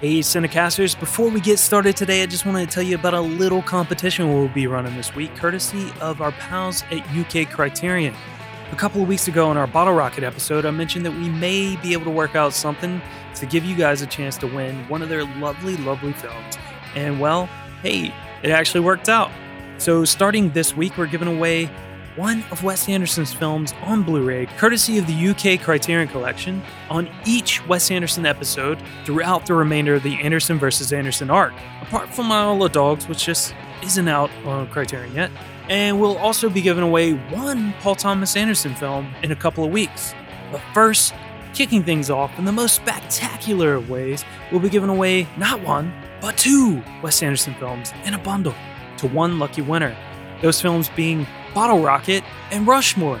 Hey, Cinecasters, before we get started today, I just wanted to tell you about a little competition we'll be running this week, courtesy of our pals at UK Criterion. A couple of weeks ago in our Bottle Rocket episode, I mentioned that we may be able to work out something to give you guys a chance to win one of their lovely, lovely films. And well, hey, it actually worked out. So, starting this week, we're giving away one of Wes Anderson's films on Blu ray, courtesy of the UK Criterion Collection, on each Wes Anderson episode throughout the remainder of the Anderson vs. Anderson arc, apart from Isle of Dogs, which just isn't out on Criterion yet. And we'll also be giving away one Paul Thomas Anderson film in a couple of weeks. But first, kicking things off in the most spectacular of ways, we'll be giving away not one, but two Wes Anderson films in a bundle to one lucky winner. Those films being Bottle Rocket, and Rushmore.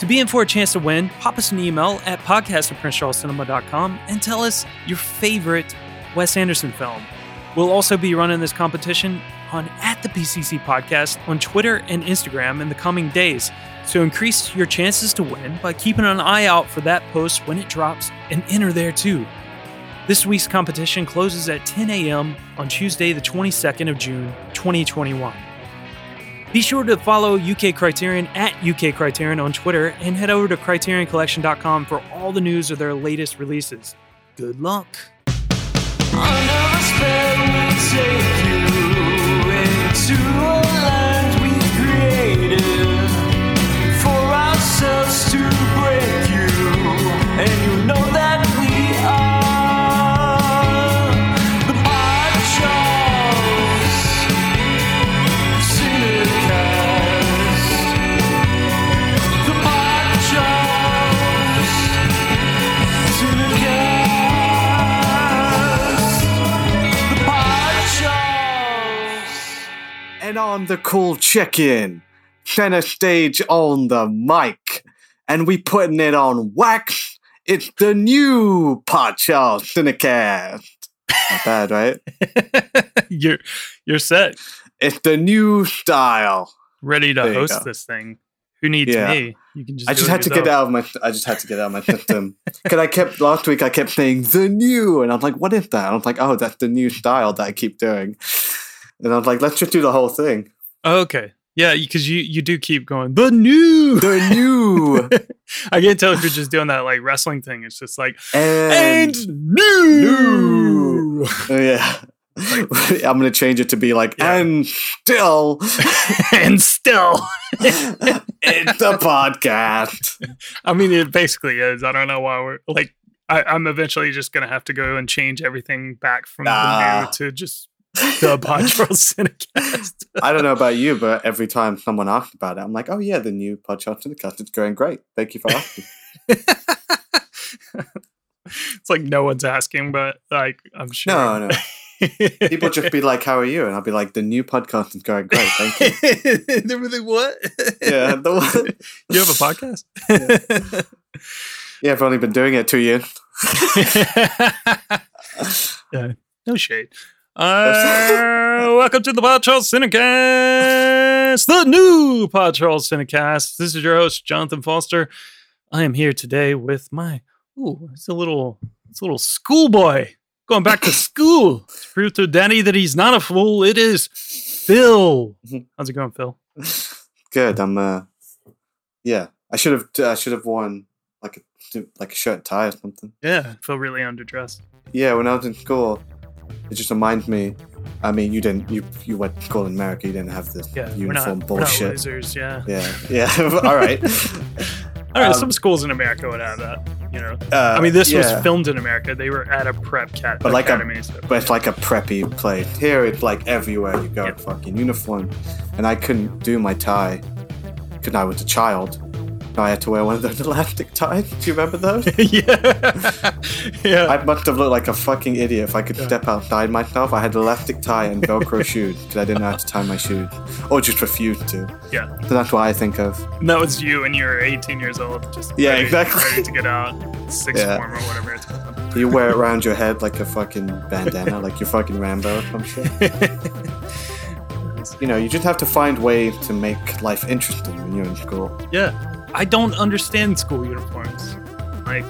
To be in for a chance to win, pop us an email at podcast at princecharlescinema.com and tell us your favorite Wes Anderson film. We'll also be running this competition on at the PCC podcast on Twitter and Instagram in the coming days. So increase your chances to win by keeping an eye out for that post when it drops and enter there too. This week's competition closes at 10 a.m. on Tuesday, the 22nd of June, 2021. Be sure to follow UK Criterion at UK Criterion on Twitter and head over to CriterionCollection.com for all the news of their latest releases. Good luck. And And on the cool check-in, center stage on the mic, and we putting it on wax. It's the new Podchaw Cinecast. Not bad, right? you're you're set. It's the new style. Ready to There host this thing. Who needs Yeah. me? You can just I just had to get out of my. I just had to get out of my system because I kept last week. I kept saying the new, and I'm like, "What is that?" And I was like, "Oh, that's the new style that I keep doing." And I was like, "Let's just do the whole thing." Okay. Yeah, because you you do keep going the new. The new I can't tell if you're just doing that like wrestling thing. It's just like and, and new. Oh, yeah. I'm gonna change it to be like, Yeah. and still, and still, it's a podcast. I mean, it basically is. I don't know why we're like. I, I'm eventually just gonna have to go and change everything back from the new ah. to just the Podcast Cinecast. I don't know about you, but every time someone asks about it, I'm like, oh yeah, the new podcast in the cast is going great. Thank you for asking. it's like no one's asking, but like I'm sure. no, no. People just be like, how are you? And I'll be like, the new podcast is going great. Thank you. they were like, what? Yeah, the one, You have a podcast? yeah, I've only been doing it two years. yeah, no shade. Uh, welcome to the Pod Charles Cinecast, the new Pod Charles Cinecast. This is your host, Jonathan Foster. I am here today with my, ooh, it's a little, it's a little schoolboy going back to school to prove to Danny that he's not a fool. It is Fil. How's it going, Fil? Good. I'm. uh Yeah, I should have. I should have worn like a like a shirt and tie or something. Yeah, feel really underdressed. Yeah, when I was in school, it just reminds me. I mean, you didn't. You you went to school in America. You didn't have this Yeah, uniform not, bullshit. losers. Yeah. yeah, yeah. All right. I mean, Um, some schools in America would have that. You know, Uh, I mean, this yeah, was filmed in America. They were at a prep cat But like a- academy. so- but it's like a preppy place. Here, it's like everywhere you go, Yeah. fucking uniform. And I couldn't do my tie because I was a child. I had to wear one of those elastic ties. Do you remember those? yeah, yeah. I must have looked like a fucking idiot if I could Yeah. step outside myself. I had elastic tie and Velcro shoes because I didn't know how to tie my shoes, or just refused to. Yeah. So that's what I think of. And that was you, when you were 18 years old. Just Yeah, ready, exactly. ready to get out, sixth Yeah. form or whatever it's called. You wear it around your head like a fucking bandana, like you're fucking Rambo or some shit. You know, you just have to find ways to make life interesting when you're in school. yeah, I don't understand school uniforms. Like,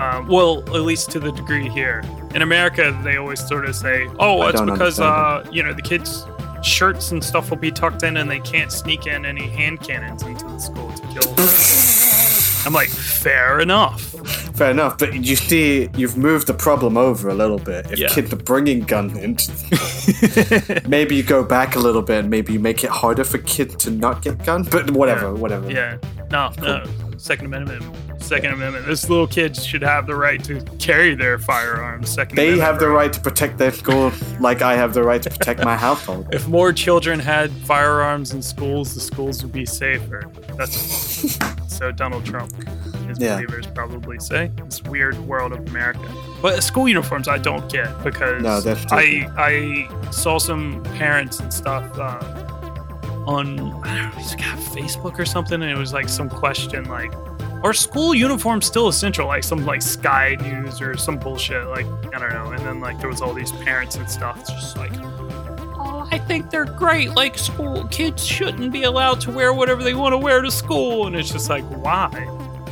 um, well, at least to the degree here. in America, they always sort of say, "Oh, it's because uh, you know the kids." Shirts and stuff will be tucked in, and they can't sneak in any hand cannons into the school to kill. I'm like, fair enough. Fair enough, but you see, you've moved the problem over a little bit. If Yeah. kids are bringing guns in, maybe you go back a little bit and maybe you make it harder for kids to not get guns. But whatever, Yeah. whatever. Yeah, no, no. Second Amendment. Second Amendment. This little kids should have the right to carry their firearms. Second They Amendment have the right to protect their school like I have the right to protect my household. If more children had firearms in schools, the schools would be safer. That's so Donald Trump, his Yeah. believers probably say. This weird world of America. But school uniforms, I don't get because No, I I saw some parents and stuff uh, on I don't know, got Facebook or something, and it was like some question like. Are school uniforms still essential? Like some like Sky News or some bullshit. Like I don't know. And then like there was all these parents and stuff. It's just like, oh, I think they're great. Like school kids shouldn't be allowed to wear whatever they want to wear to school, and it's just like, why?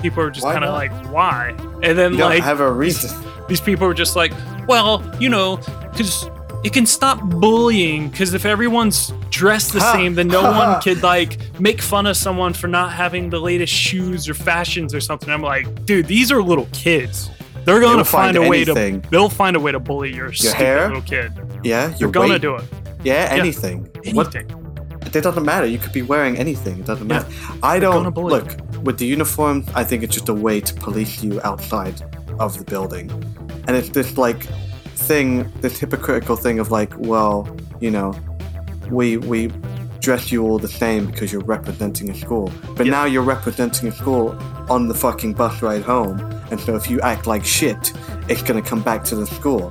People are just kind of like, why? And then You like have a reason. these people are just like, well, you know, because it can stop bullying. Because if everyone's dressed the same, then no one could like make fun of someone for not having the latest shoes or fashions or something. I'm like, dude, these are little kids. They're gonna find, find a way to. They'll find a way to bully your, stupid hair? little kid. Yeah, you're gonna do it. Yeah, anything. What? Anything. It doesn't matter. You could be wearing anything. It doesn't matter. I don't bully look with the uniform. I think it's just a way to police you outside of the building, and it's just like thing, this hypocritical thing of like, well, you know, we we dress you all the same because you're representing a school, but Yeah. now you're representing a school on the fucking bus ride home, and so if you act like shit, it's gonna come back to the school.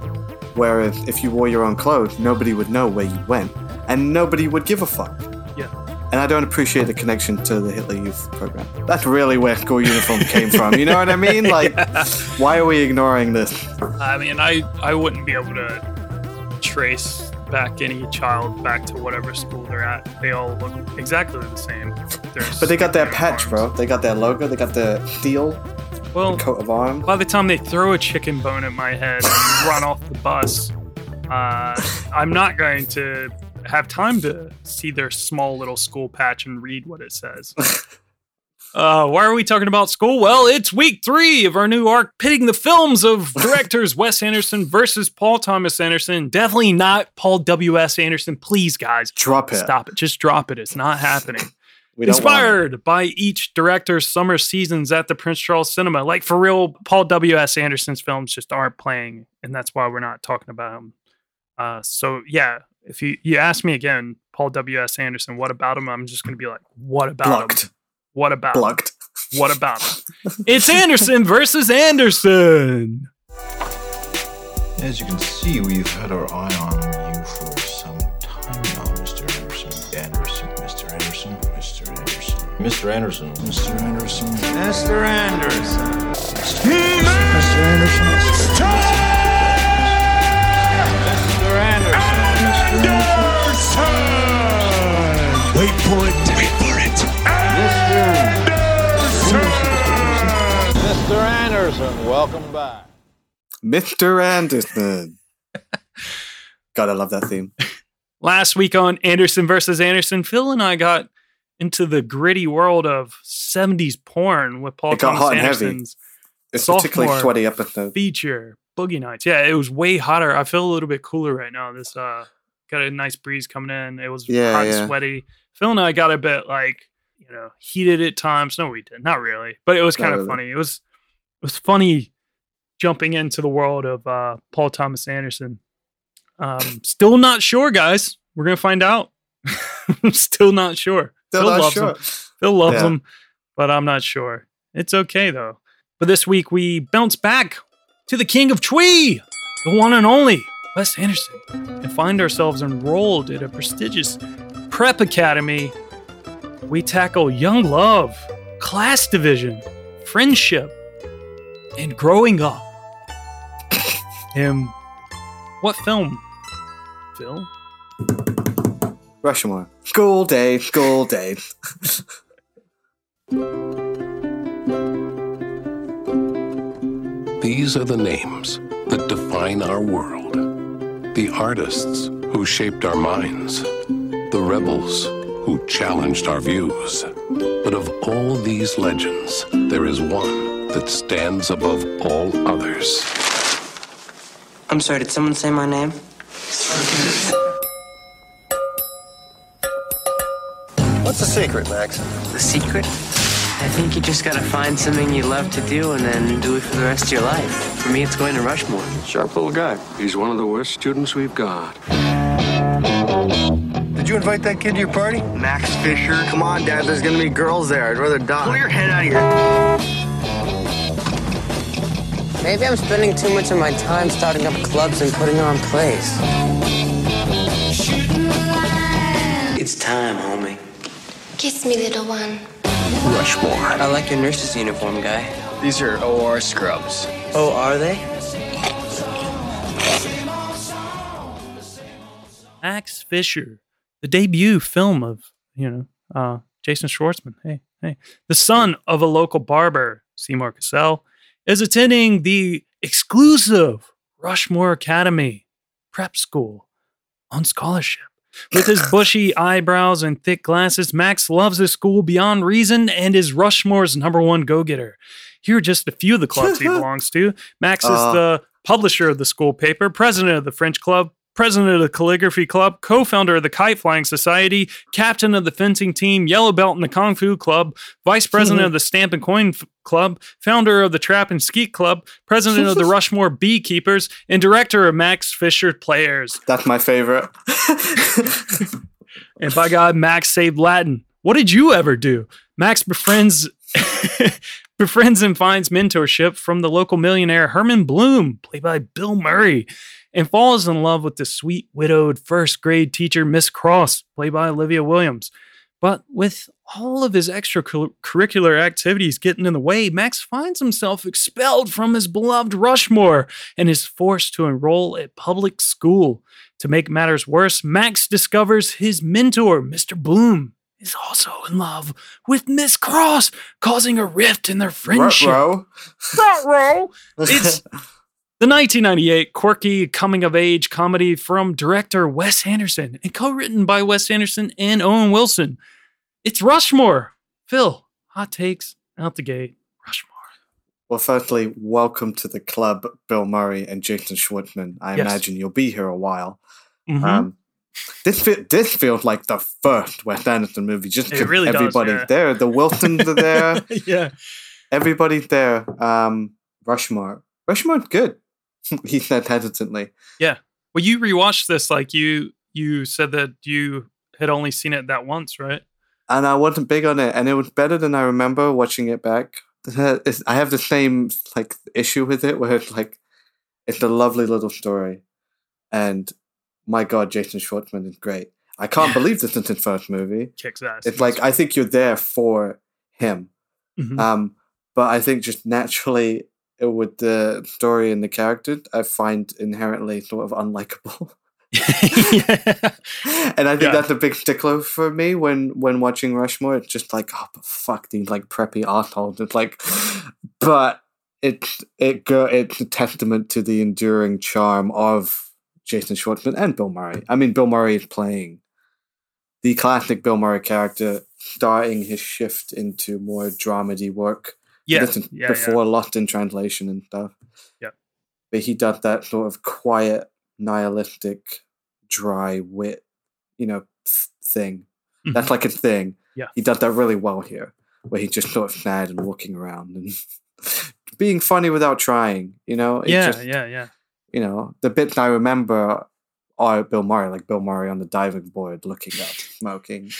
Whereas if you wore your own clothes, nobody would know where you went, and nobody would give a fuck. Yeah. And I don't appreciate the connection to the Hitler Youth program. That's really where school uniform came from. You know what I mean? Like, why are we ignoring this? I mean, I I wouldn't be able to trace back any child back to whatever school they're at. They all look exactly the same. There's But they got their patch, bro. They got their logo. They got their steel Well, coat of arms. by the time they throw a chicken bone at my head and run off the bus, uh, I'm not going to have time to see their small little school patch and read what it says. Uh, why are we talking about school? Well, it's week three of our new arc pitting the films of directors Wes Anderson versus Paul Thomas Anderson. Definitely not Paul W.S. Anderson. Please, guys, Drop it. stop it. Just drop it. It's not happening. We don't want it. Inspired by each director's summer seasons at the Prince Charles Cinema. Like for real, Paul W.S. Anderson's films just aren't playing, and that's why we're not talking about them. Uh, so yeah, if you you ask me again, Paul W.S. Anderson, what about him? I'm just gonna be like, what about him? Blocked. What about him? Blocked. What about him? it's Anderson versus Anderson. As you can see, we've had our eye on you for some time now, Mr. Anderson. Anderson, Mr. Anderson, Mr. Anderson. Mr. Anderson, Mr. Anderson. Mr. Anderson. Mr. Anderson. Mr. Anderson. Mr. Anderson. Wait for it. Wait for it. Anderson! Mr. Anderson, welcome back. Mr. Anderson. God, I love that theme. Last week on Anderson versus Anderson, Fil and I got into the gritty world of 70s porn with Paul It got Thomas hot and heavy. It's a particularly sweaty episode. feature, Boogie Nights. Yeah, it was way hotter. I feel a little bit cooler right now. This uh got a nice breeze coming in. It was Yeah, hot, yeah. sweaty. Fil and I got a bit like, you know, heated at times. No, we did. Not really. But it was Not kind of really. funny. It was it was funny jumping into the world of uh Paul Thomas Anderson. Um still not sure, guys. We're gonna find out. still not sure. Still Fil not loves sure. him. Fil loves Yeah. them, but I'm not sure. It's okay though. But this week we bounce back to the king of Twee, the one and only Wes Anderson, and find ourselves enrolled at a prestigious prep academy. We tackle young love, class division, friendship, and growing up. and what film? Fil? Rushmore. School day, school day. These are the names, that define our world, the artists who shaped our minds, the rebels who challenged our views. But of all these legends, there is one that stands above all others. I'm sorry, did someone say my name? What's the secret, Max? The secret? I think you just gotta find something you love to do and then do it for the rest of your life. For me, it's going to Rushmore. Sharp little guy. He's one of the worst students we've got. Did you invite that kid to your party? Max Fisher? Come on, Dad, there's gonna be girls there. I'd rather die. Pull your head out of here. Maybe I'm spending too much of my time starting up clubs and putting on plays. It's time, homie. Kiss me, little one. Rushmore. I like your nurse's uniform, guy. These are OR scrubs. Oh, are they? Max Fisher, the debut film of, you know, uh, Jason Schwartzman. Hey, hey. The son of a local barber, Seymour Cassel, is attending the exclusive Rushmore Academy prep school on scholarship. With his bushy eyebrows and thick glasses, Max loves his school beyond reason and is Rushmore's number one go getter. Here are just a few of the clubs he belongs to. Max is Uh. the publisher of the school paper, president of the French club, president of the calligraphy club, co-founder of the kite flying society, captain of the fencing team, yellow belt in the kung fu club, vice president of the stamp and coin f- club, founder of the trap and skeet club, president of the Rushmore beekeepers, and director of Max Fisher Players. That's my favorite. And by God, Max saved Latin. What did you ever do? Max befriends befriends and finds mentorship from the local millionaire Herman Bloom, played by Bill Murray, and falls in love with the sweet widowed first grade teacher Miss Cross, played by Olivia Williams. But with all of his extracurricular activities getting in the way, Max finds himself expelled from his beloved Rushmore and is forced to enroll at public school. To make matters worse, Max discovers his mentor, Mr. Bloom, is also in love with Miss Cross, causing a rift in their friendship. Ruh-roh. Ruh-roh. It's the 1998 quirky coming of age comedy from director Wes Anderson and co written by Wes Anderson and Owen Wilson. It's Rushmore. Fil, hot takes out the gate. Rushmore. Well, firstly, welcome to the club, Bill Murray and Jason Schwartzman. I Yes. imagine you'll be here a while. Mhm. Um, this fe- this feels like the first Wes Anderson movie. Just It 'cause really does, everybody's yeah. there. The Wilsons are there. yeah. Everybody's there. Um, Rushmore. Rushmore's good. he said hesitantly. Yeah. Well, you rewatched this like you you said that you had only seen it that once, right? and I wasn't big on it, and it was better than I remember watching it back. It's- I have the same like issue with it, where it's like it's a lovely little story, and my God, Jason Schwartzman is great. I can't Yeah. believe this is his first movie. Kicks ass. It's like I think you're there for him, Mhm. um, but I think just naturally with the story and the character, I find inherently sort of unlikable. and I think Yeah. that's a big stickler for me when when watching Rushmore. It's just like, oh, but fuck these like preppy assholes. It's like, but it's it go it's a testament to the enduring charm of Jason Schwartzman and Bill Murray. I mean, Bill Murray is playing the classic Bill Murray character, starting his shift into more dramedy work. Yeah. Is yeah, before Lost in Translation and stuff. Yeah, But he does that sort of quiet, nihilistic, dry wit, you know, th- thing. Mhm. That's like a thing. Yeah. He does that really well here, where he's just sort of sad and walking around and being funny without trying, you know? It's yeah, just- yeah, yeah. You know, the bits I remember are Bill Murray, like Bill Murray on the diving board looking up, smoking,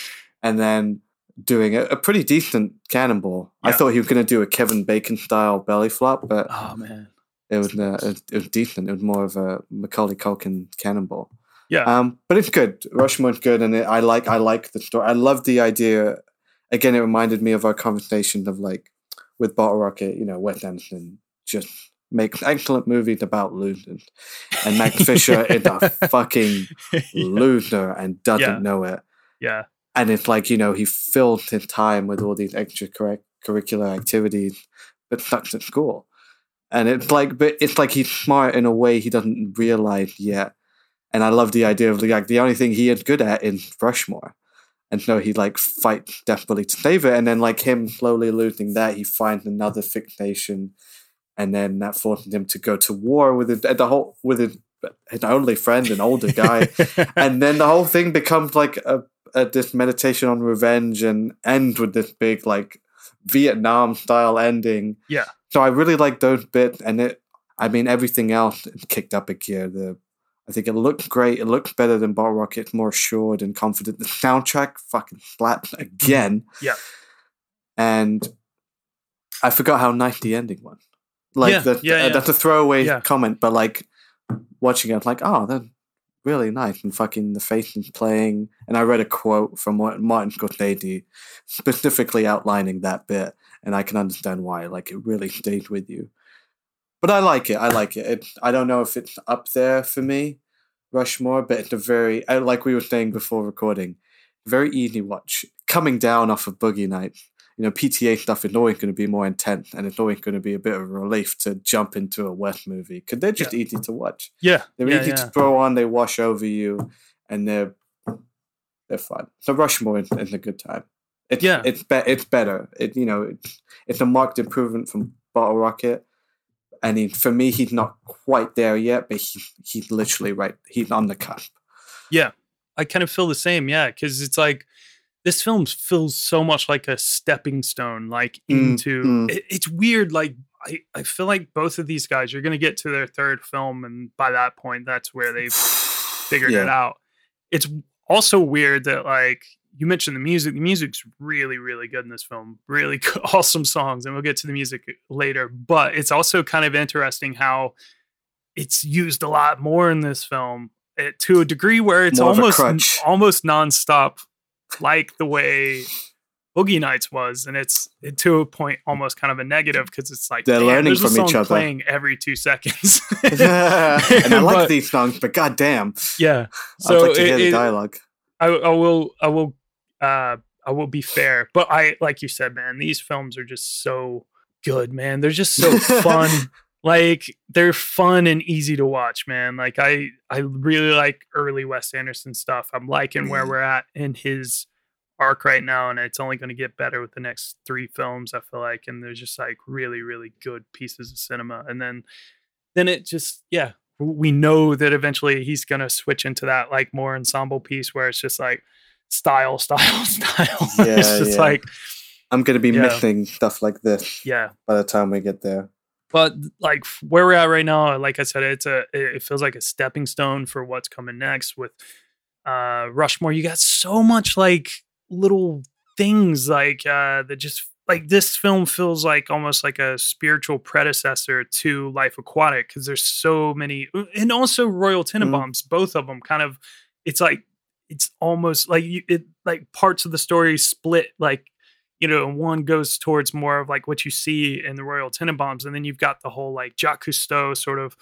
and then doing a, a pretty decent cannonball. I thought he was going to do a Kevin Bacon style belly flop, but Oh man. it was uh, it, it was decent. It was more of a Macaulay Culkin cannonball. Yeah. Um, but it's good. Rushmore's good, and it, I like I like the story. I love the idea. Again, it reminded me of our conversation of like with Bottle Rocket. You know, Wes Anderson just makes excellent movies about losers, and Max Fisher is a fucking loser and doesn't Yeah. know it. yeah. And it's like you know he fills his time with all these extracurricular activities, but sucks at school. and it's like, but it's like he's smart in a way he doesn't realize yet. And I love the idea of like the only thing he is good at is Rushmore, and so he like fights desperately to save it, and then like him slowly losing that, he finds another fixation, and then that forces him to go to war with it, the whole with his, his only friend, an older guy, and then the whole thing becomes like a, a this meditation on revenge and end with this big like Vietnam style ending. Yeah. So I really like those bits, and it. I mean, everything else kicked up a gear. The, I think it looks great. It looks better than Bottle Rocket. More assured and confident. The soundtrack fucking slaps again. Yeah. And I forgot how nice the ending was. Like Yeah, the, yeah, uh, yeah. that's a throwaway comment, but like watching it, like, oh, that's really nice. And fucking the faces playing. And I read a quote from Martin Scorsese specifically outlining that bit, and I can understand why. Like, it really stayed with you. But I like it. I like it. it I don't know if it's up there for me, Rushmore, but it's a very, uh, like we were saying before recording, very easy watch. Coming down off of Boogie Nights, you know, PTA stuff is always going to be more intense, and it's always going to be a bit of a relief to jump into a Wes movie because they're just easy to watch. Yeah. They're yeah, easy yeah. to throw on. They wash over you, and they're they're fun. So Rushmore is, is a good time. It's, Yeah. it's be- it's better. It you know it's it's a marked improvement from Bottle Rocket. And he, for me, he's not quite there yet, but he, he's literally right. He's on the cusp. Yeah, I kind of feel the same. Yeah, because it's like this film feels so much like a stepping stone, like Mm, into. mm. It, it's weird. Like I, I feel like both of these guys, you're gonna get to their third film, and by that point, that's where they've figured it out. It's also weird that like you mentioned the music. The music's really, really good in this film. Really awesome songs, and we'll get to the music later. But it's also kind of interesting how it's used a lot more in this film eh, to a degree where it's More almost almost nonstop, like the way Boogie Nights was, and it's it, to a point almost kind of a negative because it's like They're learning from each other. playing every two seconds. and I like But- these songs, but goddamn, yeah. I'd So like to hear the it- dialogue. I, I will I will uh I will be fair, but I like you said, man, these films are just so good, man. They're just so fun. Like they're fun and easy to watch, man. Like I I really like early Wes Anderson stuff. I'm liking where Mm. we're at in his arc right now, and it's only going to get better with the next three films. I feel like, and they're just like really really good pieces of cinema. And then then it just yeah we know that eventually he's going to switch into that like more ensemble piece where it's just like style style style Yeah, It's just yeah. like I'm going to be Yeah. missing stuff like this yeah by the time we get there. But like where we're at right now like i said it's a it feels like a stepping stone for what's coming next with uh rushmore. You got so much like little things like uh that just like this film feels like almost like a spiritual predecessor to life aquatic because there's so many uh, and also royal tenenbaums both of them kind of it's like it's almost like you it like parts of the story split like you know, one goes towards more of like what you see in the Royal Tenenbaums, and then you've got the whole like Jacques Cousteau sort of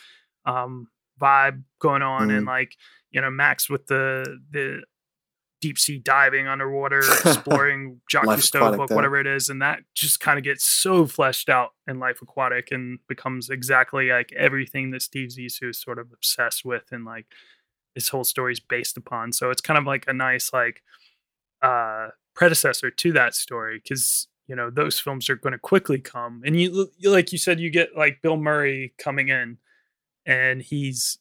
um, vibe going on, and like you know Max with the the deep sea diving underwater, exploring Jacques Cousteau book, there. whatever it is, and that just kind of gets so fleshed out in Life Aquatic and becomes exactly like everything that Steve Zissou is sort of obsessed with, and like this whole story is based upon. So it's kind of like a nice like uh predecessor to that story because you know those films are going to quickly come. And you, like you said you get like bill murray coming in and he's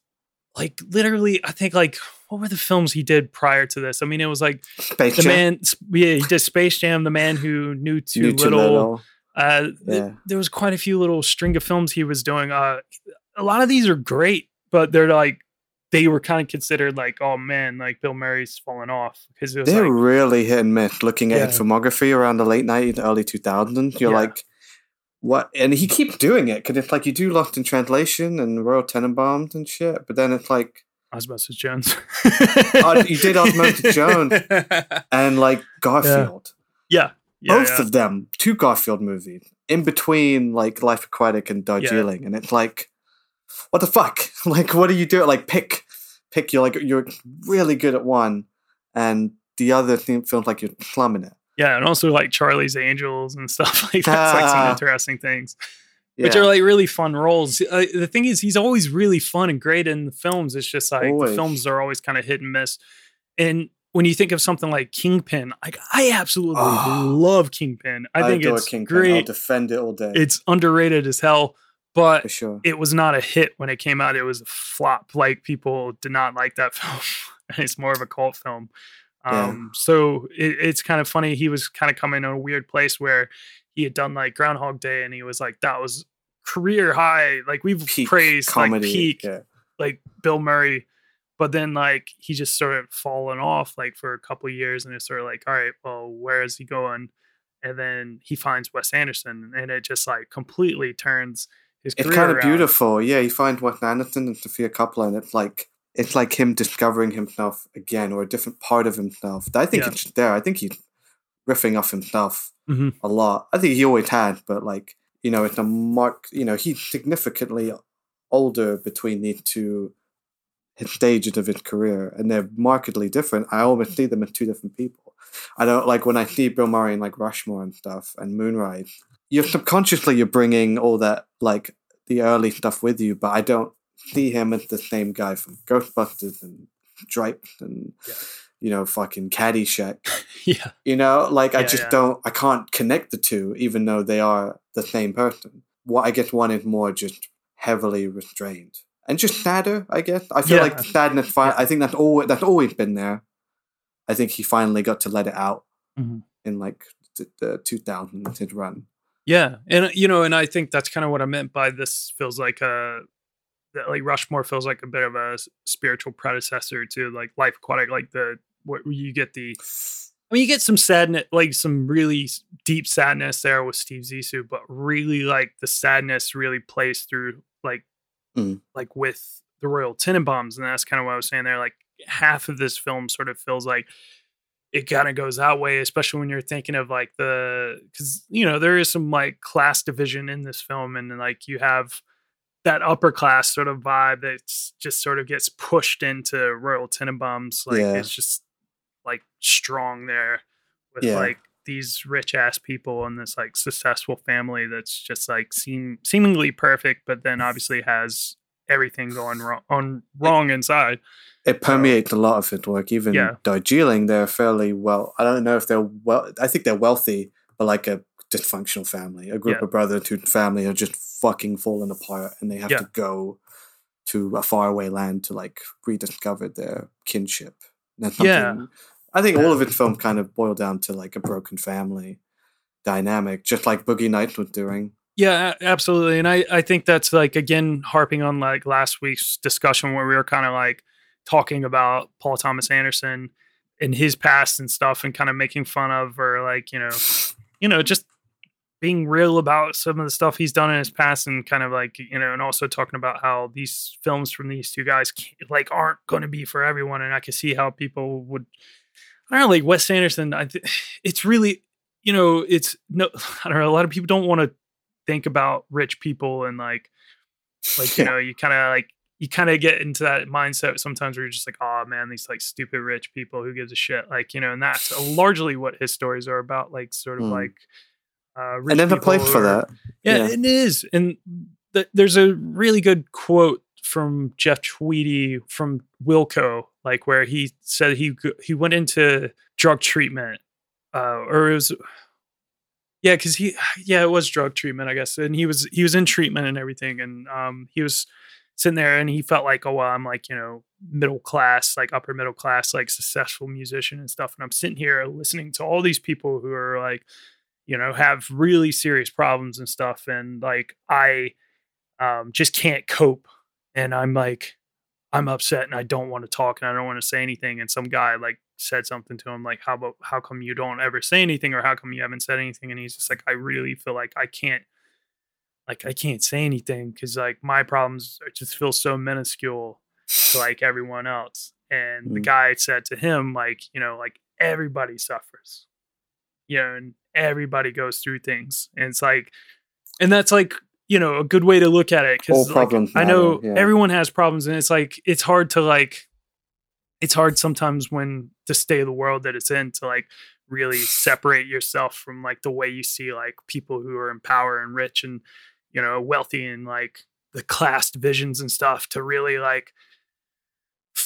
like literally i think like what were the films he did prior to this? I mean it was like Space the Jam? man yeah he did space jam the man who knew too, Knew Too little, Little. uh th- there was quite a few little string of films he was doing. Uh a lot of these are great but they're like they were kind of considered like oh man like bill murray's fallen off because it was They're like really hit and miss. Looking at Yeah. his filmography around the late 90s, early 2000s, you're Yeah. like, what? And he keeps doing it because it's like you do Lost in Translation and Royal Tenenbaums and shit, but then it's like, Osmosis Jones. oh, you did Osmosis Jones and like Garfield. Yeah. yeah Both yeah. of them, two Garfield movies, in between like Life Aquatic and Darjeeling. And it's like, what the fuck? Like, what do you do? Like, pick, pick. You're like, you're really good at one, and the other thing feels like you're slumming it. Yeah, and also like Charlie's Angels and stuff like that's like some interesting things. which are like really fun roles. Uh, the thing is, he's always really fun and great in the films. It's just like Always. the films are always kind of hit and miss. And when you think of something like Kingpin, like I absolutely Ah. love Kingpin. I, think adore it's Kingpin. I'll defend it all day. It's underrated as hell, but sure. it was not a hit when it came out. It was a flop. Like people did not like that film. it's more of a cult film. Yeah. Um, so it, it's kind of funny. He was kind of coming in a weird place where he had done like Groundhog Day, and he was like, that was career high. Like we've Peak praised comedy. like peak, Yeah. like Bill Murray, but then like he just sort of fallen off like for a couple years, and it's sort of like, all right, well, where is he going? And then he finds Wes Anderson, and it just like completely turns his It's kind of beautiful. Yeah, you find Wes Anderson and Sofia Coppola, and it's like it's like him discovering himself again, or a different part of himself. I think Yeah. it's there. I think he's riffing off himself Mhm. a lot. I think he always had, but like you know, it's a mark. You know, he's significantly older between these two his stages of his career, and they're markedly different. I almost see them as two different people. I don't like when I see Bill Murray in like Rushmore and stuff and Moonrise. You're subconsciously you're bringing all that like the early stuff with you, but I don't see him as the same guy from Ghostbusters and Stripes and you know fucking Caddyshack. Yeah. You know, like I Yeah, just yeah. don't. I can't connect the two, even though they are the same person. What I guess one is more just heavily restrained and just sadder. I guess I feel like the sadness. Fi- I think that's always that's always been there. I think he finally got to let it out Mhm. in like t- the 2000s his run. Yeah, and uh, you know, and I think that's kind of what I meant by this. Feels like a that like Rushmore feels like a bit of a spiritual predecessor to like Life Aquatic, like the what you get the. I mean, you get some sadness, like some really deep sadness there with Steve Zissou, but really like the sadness really plays through like Mm. like with the Royal Tenenbaums, and that's kind of what I was saying there. Like half of this film sort of feels like it kind of goes that way, especially when you're thinking of like the because you know there is some like class division in this film, and like you have that upper class sort of vibe that just sort of gets pushed into Royal Tenenbaums. Like Yeah. it's just like strong there with Yeah. like these rich ass people and this like successful family that's just like seem seemingly perfect, but then obviously has everything going wrong on wrong inside. It permeates a lot of his work. Even Yeah. Darjeeling, they're fairly well. I don't know if they're well. I think they're wealthy, but like a dysfunctional family, a group Yeah. of brothers whose family are just fucking falling apart, and they have Yeah. to go to a faraway land to like rediscover their kinship. Yeah. I think all of its films kind of boil down to like a broken family dynamic, just like Boogie Nights was doing. Yeah, absolutely. And I, I think that's like again harping on like last week's discussion where we were kind of like talking about Paul Thomas Anderson and his past and stuff and kind of making fun of or like, you know, you know, just being real about some of the stuff he's done in his past and kind of like, you know, and also talking about how these films from these two guys like aren't going to be for everyone. And I can see how people would, I don't know, like Wes Anderson, I th- it's really, you know, it's no, I don't know, a lot of people don't want to think about rich people and like like you know you kind of like you kind of get into that mindset sometimes where you're just like oh man these like stupid rich people who gives a shit like you know and that's largely what his stories are about like sort of Mm. like uh there's a place for that. yeah, Yeah. it is and th- there's a really good quote from Jeff Tweedy from Wilco like where he said he he went into drug treatment uh or it was yeah because he yeah it was drug treatment i guess and he was he was in treatment and everything and um he was sitting there and he felt like oh well i'm like you know middle class like upper middle class like successful musician and stuff and i'm sitting here listening to all these people who are like you know have really serious problems and stuff and like i um just can't cope and i'm like i'm upset and i don't want to talk and i don't want to say anything and some guy like said something to him like how about how come you don't ever say anything or how come you haven't said anything and he's just like i really feel like i can't like i can't say anything because like my problems just feel so minuscule to like everyone else and the Mm. guy said to him like you know like everybody suffers you know and everybody goes through things and it's like and that's like you know a good way to look at it because problems i know yeah. everyone has problems and it's like it's hard to like it's hard sometimes when the state of the world that it's in to like really separate yourself from like the way you see like people who are in power and rich and you know, wealthy and like the class divisions and stuff to really like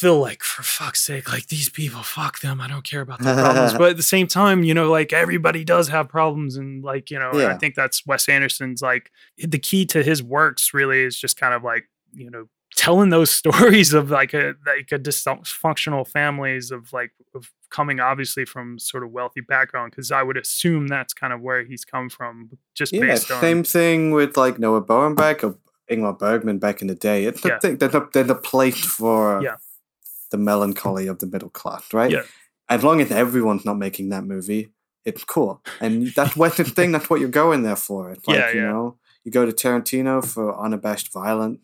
feel like for fuck's sake, like these people, fuck them. I don't care about their problems. but at the same time, you know, like everybody does have problems. And like, you know, and I think that's Wes Anderson's like the key to his works really is just kind of like, you know, telling those stories of like a like a dysfunctional families of like of coming obviously from sort of wealthy background because I would assume that's kind of where he's come from just Yeah, based on same thing with like Noah Baumbach or Ingmar Bergman back in the day. It's the Yeah. thing. They're the, they're the place for Yeah. The melancholy of the middle class, right? Yeah. As long as everyone's not making that movie, it's cool. And that's Western thing. That's what you're going there for. It's like, Yeah, you yeah. know, you go to Tarantino for unabashed violence.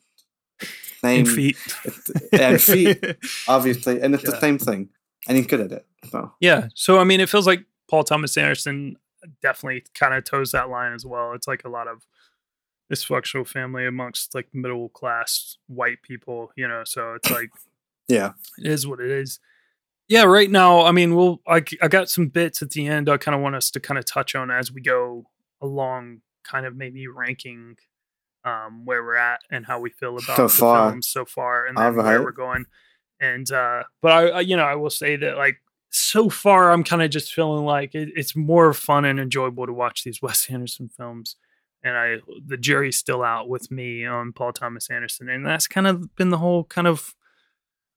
Same, in feet. and feet, obviously. And it's the same thing. And he's good at it. So, Yeah. So I mean, it feels like Paul Thomas Anderson definitely kind of toes that line as well. It's like a lot of dysfunctional family amongst like middle class white people, you know. So it's like yeah. it is what it is. Yeah. Right now, I mean, we'll I I got some bits at the end. I kind of want us to kind of touch on as we go along, kind of maybe ranking um where we're at and how we feel about So the far. films so far and then where we're going and uh but I, I you know i will say that like so far i'm kind of just feeling like it, it's more fun and enjoyable to watch these wes anderson films and i the jury's still out with me on paul thomas anderson and that's kind of been the whole kind of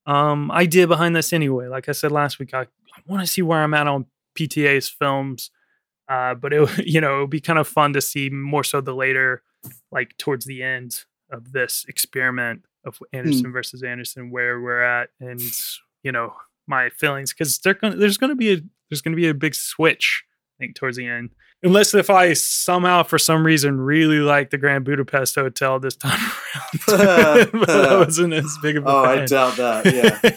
um idea behind this anyway. Like i said last week i, I want to see where i'm at on pta's films. Uh but it you know it would be kind of fun to see more so the later like towards the end of this experiment of Anderson versus Anderson, where we're at, and you know my feelings. Because there's gonna be a there's gonna be a big switch I think towards the end, unless if I somehow for some reason really like the Grand Budapest Hotel this time around, but I wasn't as big of a Oh, I doubt that.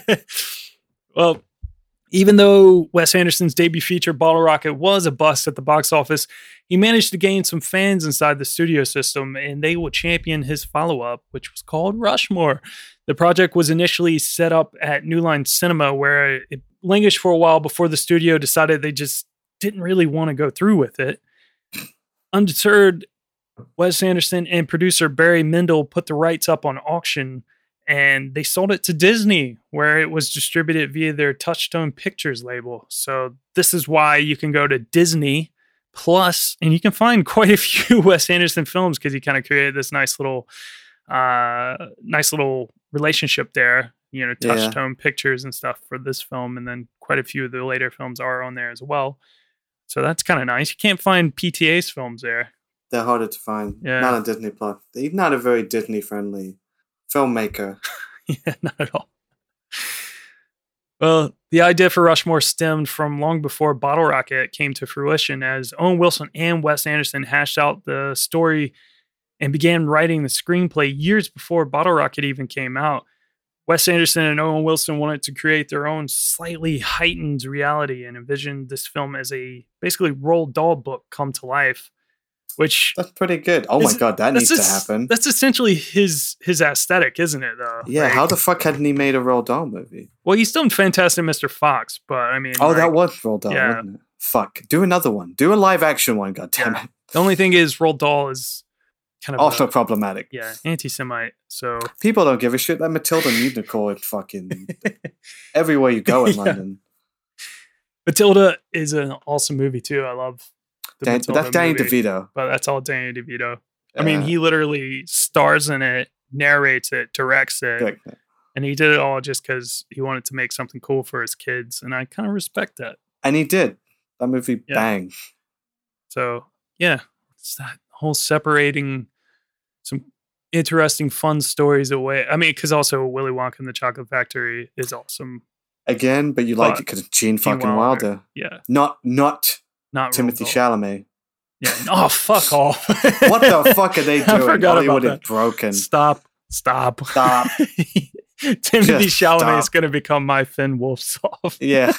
Yeah. well, even though Wes Anderson's debut feature, Bottle Rocket, was a bust at the box office, he managed to gain some fans inside the studio system, and they will champion his follow up, which was called Rushmore. The project was initially set up at New Line Cinema, where it languished for a while before the studio decided they just didn't really want to go through with it. Undeterred, Wes Anderson and producer Barry Mendel put the rights up on auction and they sold it to Disney, where it was distributed via their Touchstone Pictures label. So this is why you can go to Disney Plus, and you can find quite a few Wes Anderson films because he kind of created this nice little, uh, nice little relationship there. You know, Yeah. Touchstone Pictures and stuff for this film, and then quite a few of the later films are on there as well. So that's kind of nice. You can't find PTA's films there. They're harder to find. Yeah. Not on Disney Plus. He's not a very Disney friendly filmmaker. yeah, not at all. Well, the idea for Rushmore stemmed from long before Bottle Rocket came to fruition as Owen Wilson and Wes Anderson hashed out the story and began writing the screenplay years before Bottle Rocket even came out. Wes Anderson and Owen Wilson wanted to create their own slightly heightened reality and envisioned this film as a basically Roald Dahl book come to life, which That's pretty good. Oh my god, that needs to happen. That's essentially his his aesthetic, isn't it? Though. Yeah, Like- how the fuck hadn't he made a Roald Dahl movie? Well, he's done Fantastic Mr. Fox, but I mean, Oh, that was Roald Dahl, yeah. wasn't it? Fuck. Do another one. Do a live action one, god damn it. the only thing is Roald Dahl is kind of Also a- problematic. yeah anti-Semite. So People don't give a shit. That Matilda is fucking everywhere you go in Yeah. London. Matilda is an awesome movie too. I love. The Dan- Matilda that's Danny movie, DeVito. but that's all Danny DeVito. I mean, he literally stars in it, narrates it, directs it, and he did it all just because he wanted to make something cool for his kids, and I kind of respect that. and he did. That movie Yeah. bang. So yeah, it's that whole separating some interesting, fun stories away. I mean, because also Willy Wonka and the Chocolate Factory is awesome. Again, but you like But it because Gene fucking Wilder. Wilder. Yeah, Not not not Timothy Chalamet. Yeah. Oh fuck off! What the fuck are they doing? I forgot Hollywood about is broken. Stop! Stop! Stop. Timothy Just Chalamet is going to become my Finn Wolfsoft. Yeah.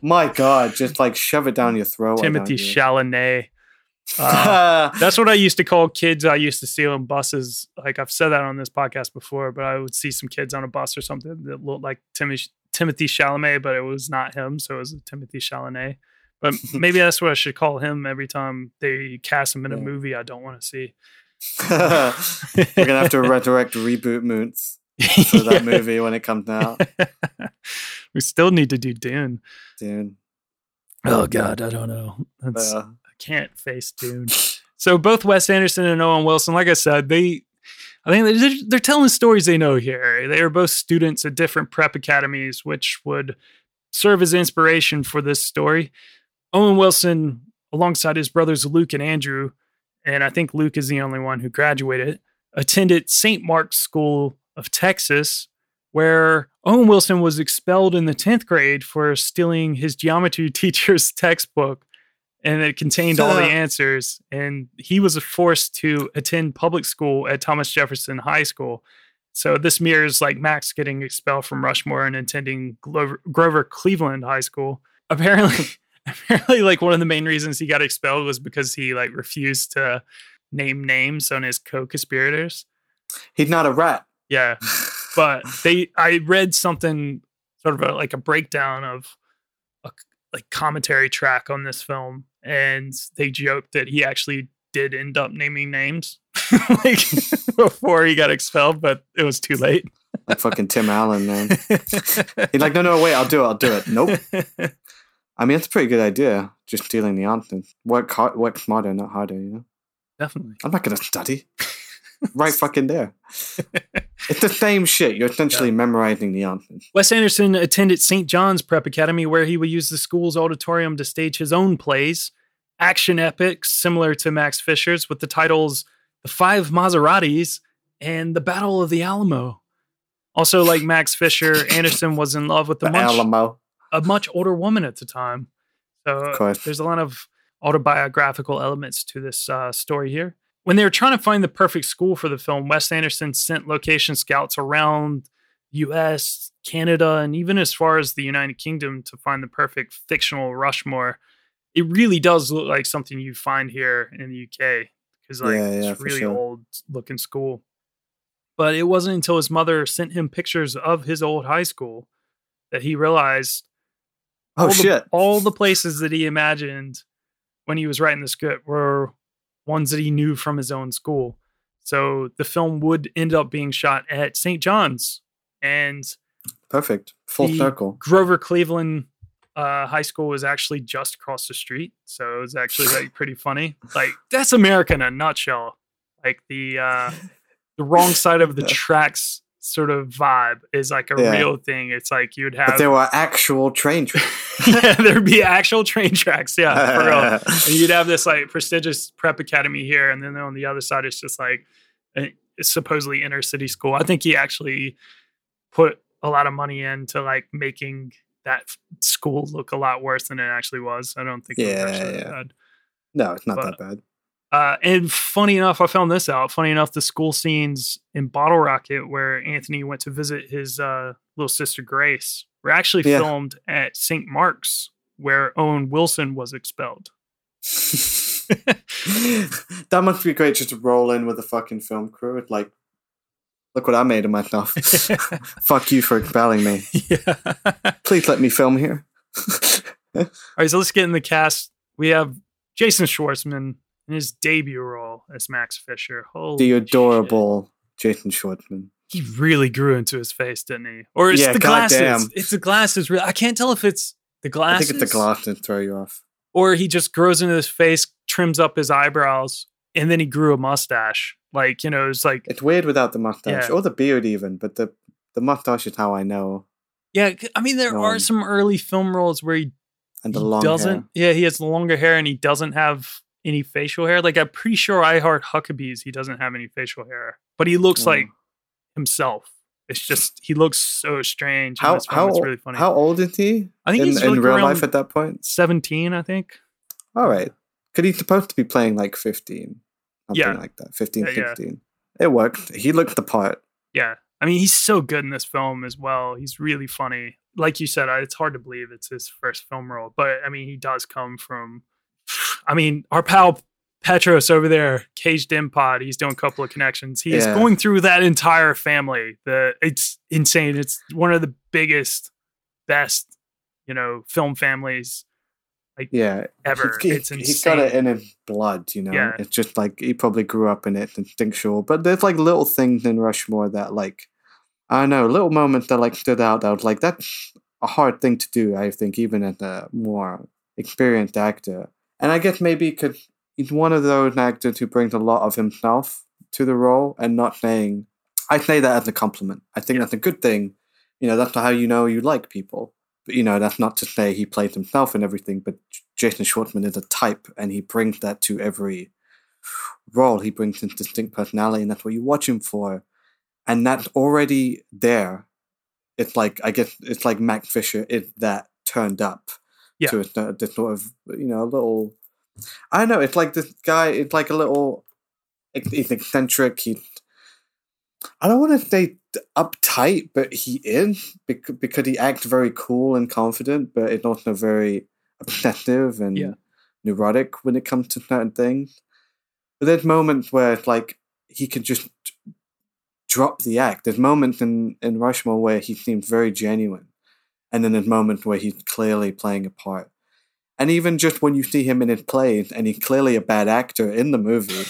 My God, just like shove it down your throat. Timothy? Chalamet. Uh, that's what I used to call kids I used to see on buses. Like I've said that on this podcast before, but I would see some kids on a bus or something that looked like Timothy Timothy Chalamet, but it was not him, so it was Timothy Chalamet. But maybe that's what I should call him every time they cast him in a Yeah. movie I don't want to see. We're gonna have to resurrect reboot Moots for that movie when it comes out, we still need to do Dune. dude. Oh God, I don't know. That's, Uh, can't face Dune. So both Wes Anderson and Owen Wilson, like I said, they, I think they're, they're telling stories they know here. They are both students at different prep academies, which would serve as inspiration for this story. Owen Wilson, alongside his brothers Luke and Andrew, and I think Luke is the only one who graduated, attended St. Mark's School of Texas, where Owen Wilson was expelled in the 10th grade for stealing his geometry teacher's textbook and it contained all the answers. And he was forced to attend public school at Thomas Jefferson High School. So this mirrors like Max getting expelled from Rushmore and attending Grover, Grover Cleveland High School. Apparently, apparently, like one of the main reasons he got expelled was because he like refused to name names on his co-conspirators. he's not a rat. Yeah, but they I read something sort of a, like a breakdown of a like commentary track on this film, and they joked that he actually did end up naming names like before he got expelled, but it was too late. Like fucking Tim Allen, man. He's like, no, no, wait, I'll do it. I'll do it. Nope. I mean, it's a pretty good idea. Just stealing the answers. Work hard, work smarter, not harder. You know. Definitely. I'm not gonna study. right fucking there. It's the same shit. You're essentially memorizing the answers. Wes Anderson attended St. John's Prep Academy, where he would use the school's auditorium to stage his own plays, action epics similar to Max Fisher's, with the titles The Five Maseratis and The Battle of the Alamo. Also, like Max Fisher, Anderson was in love with the The much, Alamo. a much older woman at the time. So Of course. there's a lot of autobiographical elements to this uh, story here. When they were trying to find the perfect school for the film, Wes Anderson sent location scouts around US, Canada, and even as far as the United Kingdom to find the perfect fictional Rushmore. It really does look like something you find here in the UK because like Yeah, yeah, it's really sure. old looking school. But it wasn't until his mother sent him pictures of his old high school that he realized Oh all the- shit. all the places that he imagined when he was writing the script were ones that he knew from his own school. So the film would end up being shot at St. John's and Perfect. Full circle. Grover Cleveland uh, High School was actually just across the street. So it was actually like pretty funny. Like that's America in a nutshell. Like the uh, the wrong side of the tracks sort of vibe is like a Yeah. real thing. It's like you'd have But there were actual train tracks. yeah, there'd be actual train tracks. Yeah, for real. and you'd have this like prestigious prep academy here, and then on the other side, it's just like a supposedly inner city school. I think he actually put a lot of money into like making that school look a lot worse than it actually was. I don't think it was Yeah, actually yeah. bad. No, it's not But- that bad. Uh, and funny enough, I found this out. Funny enough, the school scenes in Bottle Rocket, where Anthony went to visit his uh, little sister Grace, were actually Yeah. filmed at St. Mark's, where Owen Wilson was expelled. that must be great just to roll in with a fucking film crew. It's like, look what I made of myself. Fuck you for expelling me. yeah. Please let me film here. All right, so let's get in the cast. We have Jason Schwartzman in his debut role as Max Fisher. Holy the shit. adorable Jason Schwartzman. He really grew into his face, didn't he? Or it's Yeah, the glasses. goddamn. It's the glasses. Real. I can't tell if it's the glasses. I think it's the glass that throw you off. or he just grows into his face, trims up his eyebrows, and then he grew a mustache. Like you know, it's like It's weird without the mustache Yeah. or the beard even, but the the mustache is how I know. yeah. I mean, there are Um, some early film roles where he, And the he long doesn't. hair. Yeah, he has the longer hair and he doesn't have any facial hair. Like I'm pretty sure I Heart Huckabees, he doesn't have any facial hair, but he looks Oh. like himself. It's just he looks so strange. How how it's really funny. how old is he? I think in, he's in like real life at that point. seventeen. I think. All right, Could he's supposed to be playing like fifteen, something Yeah. like that, 15, Yeah, yeah. It worked. He looked the part. Yeah. I mean, he's so good in this film as well. He's really funny. Like you said, it's hard to believe it's his first film role, but I mean, he does come from. I mean, our pal Petros over there, Caged in Pod, he's doing a couple of connections. He's Yeah. going through that entire family. The it's insane. It's one of the biggest, best, you know, film families like Yeah, ever. He, it's insane. got it in his blood, you know. Yeah. It's just like he probably grew up in it, instinctual. But there's like little things in Rushmore that like I don't know, little moments that like stood out. That I was like, that's a hard thing to do. I think even as a more experienced actor, and I guess maybe because he's one of those actors who brings a lot of himself to the role, and not saying. I say that as a compliment. I think that's a good thing. You know, that's how you know you like people. But, you know, that's not to say he plays himself and everything, but Jason Schwartzman is a type and he brings that to every role. He brings his distinct personality and that's what you watch him for. And that's already there. It's like, I guess, it's like Max Fisher is that turned up Yeah. to a, this sort of, you know, a little, I don't know, it's like this guy, it's like a little, he's eccentric, He. I don't want to say uptight, but he is because, because he acts very cool and confident, but it's also very obsessive and Yeah. neurotic when it comes to certain things. But there's moments where it's like he can just drop the act. There's moments in, in Rushmore where he seems very genuine, and then there's moment where he's clearly playing a part. And even just when you see him in his plays, and he's clearly a bad actor in the movie,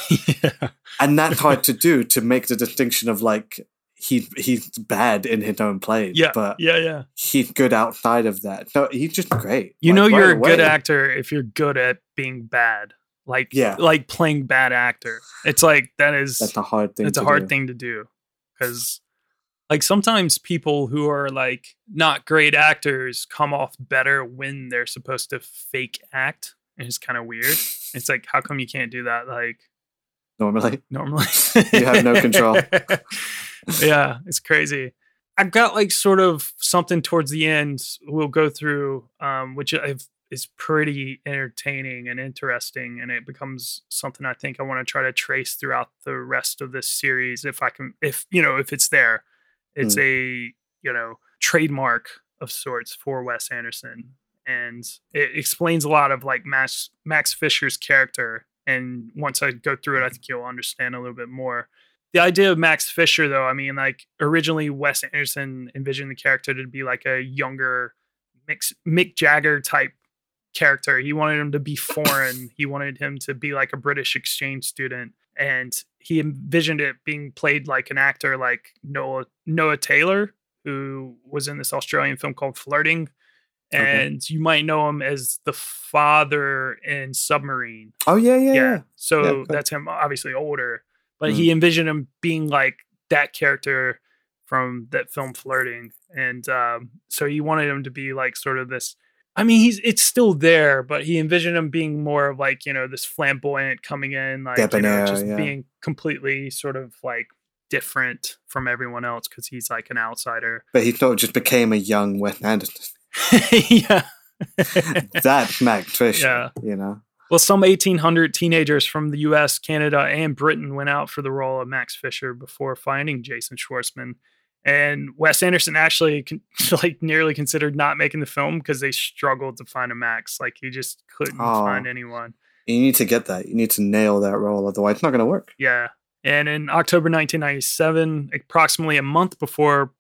and that's hard to do to make the distinction of like he he's bad in his own plays, Yeah, but yeah, yeah. he's good outside of that. So he's just great. You Like, know you're a good away. actor if you're good at being bad. Like Yeah. like playing bad actor. It's like that is That's a hard thing. it's a hard do. thing to do because like sometimes people who are like not great actors come off better when they're supposed to fake act and it's kind of weird. It's like how come you can't do that like Normally, normally? You have no control. yeah it's crazy. I've got like sort of something towards the end we'll go through um which I've, is pretty entertaining and interesting and it becomes something i think i want to try to trace throughout the rest of this series if i can if you know if it's there it's Hmm. a you know trademark of sorts for wes anderson and it explains a lot of like max max fisher's character and once i go through it i think you'll understand a little bit more the idea of Max Fisher, though, I mean, like originally Wes Anderson envisioned the character to be like a younger Mick, Mick Jagger type character. He wanted him to be foreign. he wanted him to be like a British exchange student, and he envisioned it being played like an actor like Noah Noah Taylor, who was in this Australian film called Flirting. Okay. And you might know him as the father in Submarine Oh yeah, yeah, yeah. so Yeah, that's him obviously older but Mhm. he envisioned him being like that character from that film flirting and um, so he wanted him to be like sort of this i mean he's it's still there but he envisioned him being more of like you know this flamboyant coming in like you know, just yeah. being completely sort of like different from everyone else because he's like an outsider But he sort of just became a young Wes Anderson. yeah That's Max Fisher. Yeah. You know. Well, some 1,800 teenagers from the US, Canada, and Britain went out for the role of Max Fisher before finding Jason Schwartzman. And Wes Anderson actually con- like nearly considered not making the film because they struggled to find a Max. Like he just couldn't Oh. find anyone. You need to get that. You need to nail that role, otherwise it's not going to work. Yeah. And in October 1997, approximately a month before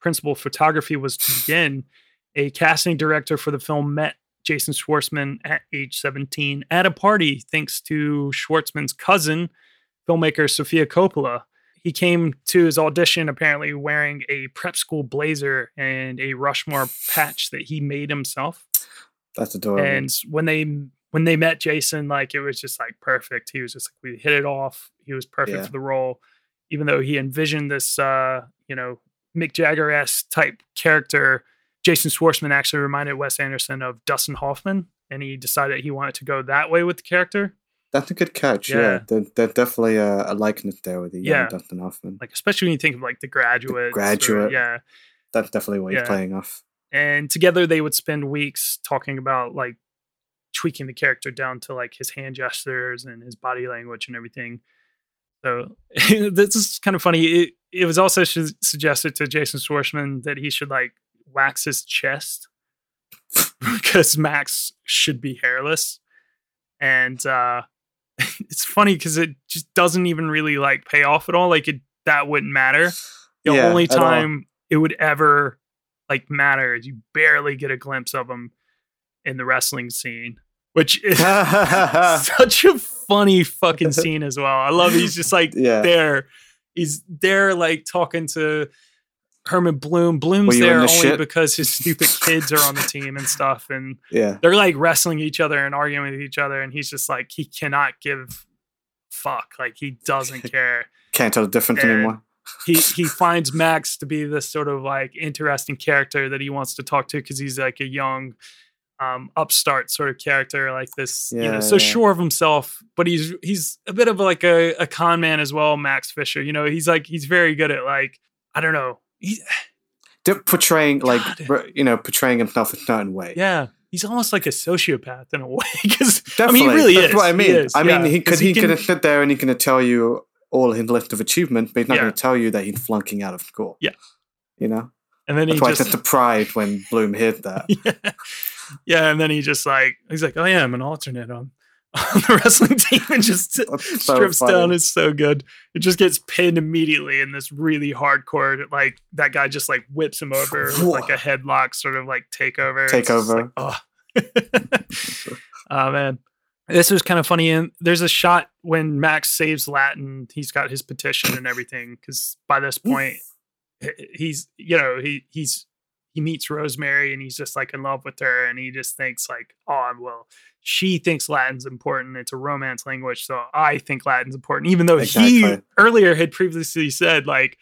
principal photography was to begin, a casting director for the film met Jason Schwartzman at age 17 at a party thanks to Schwartzman's cousin, filmmaker Sofia Coppola. He came to his audition apparently wearing a prep school blazer and a Rushmore patch that he made himself. That's adorable. And when they when they met Jason, like it was just like perfect. He was just like we hit it off. He was perfect Yeah. for the role, even though he envisioned this uh, you know, Mick Jagger esque type character. Jason Schwartzman actually reminded Wes Anderson of Dustin Hoffman, and he decided he wanted to go that way with the character. That's a good catch. Yeah, Yeah. There, there's definitely a, a likeness there with the young Yeah. Dustin Hoffman. Like especially when you think of like the graduate. Graduate. yeah. That's definitely what Yeah. he's playing off. and together they would spend weeks talking about like tweaking the character down to like his hand gestures and his body language and everything so this is kind of funny it, it was also su- suggested to jason schwartzman that he should like wax his chest because max should be hairless and uh it's funny because it just doesn't even really like pay off at all like it that wouldn't matter the Yeah, only time it would ever like matter is you barely get a glimpse of him in the wrestling scene which is such a funny fucking scene as well. I love. He's just like Yeah. there. He's there, like talking to Herman Bloom. Bloom's there the only shit? because his stupid kids are on the team and stuff, and yeah. they're like wrestling each other and arguing with each other, and he's just like he cannot give fuck. Like he doesn't care. Can't tell the difference And anymore. he he finds Max to be this sort of like interesting character that he wants to talk to because he's like a young um upstart sort of character like this you know so yeah. sure of himself but he's he's a bit of like a, a con man as well max fisher you know he's like he's very good at like i don't know he, portraying like God. you know portraying himself a certain way. yeah he's almost like a sociopath in a way because i mean he really That's is what I He mean. is, I mean, yeah, he could he, can- could sit there and he can tell you all his list of achievements, but he's not Yeah. going to tell you that he's flunking out of school. Yeah. You know, and then he that's why just such when Bloom heard that. yeah. yeah, and then he just like he's like, oh yeah, I'm an alternate on, on the wrestling team, and just so strips funny. down. It's so good. It just gets pinned immediately in this really hardcore. Like that guy just like whips him over with like a headlock, sort of like takeover. Just like, Takeover. oh. oh man. This was kind of funny. And there's a shot when Max saves Latin. He's got his petition and everything because by this point, he's you know he he's he meets Rosemary and he's just like in love with her and he just thinks like oh well she thinks Latin's important it's a romance language so I think Latin's important even though he earlier had previously said like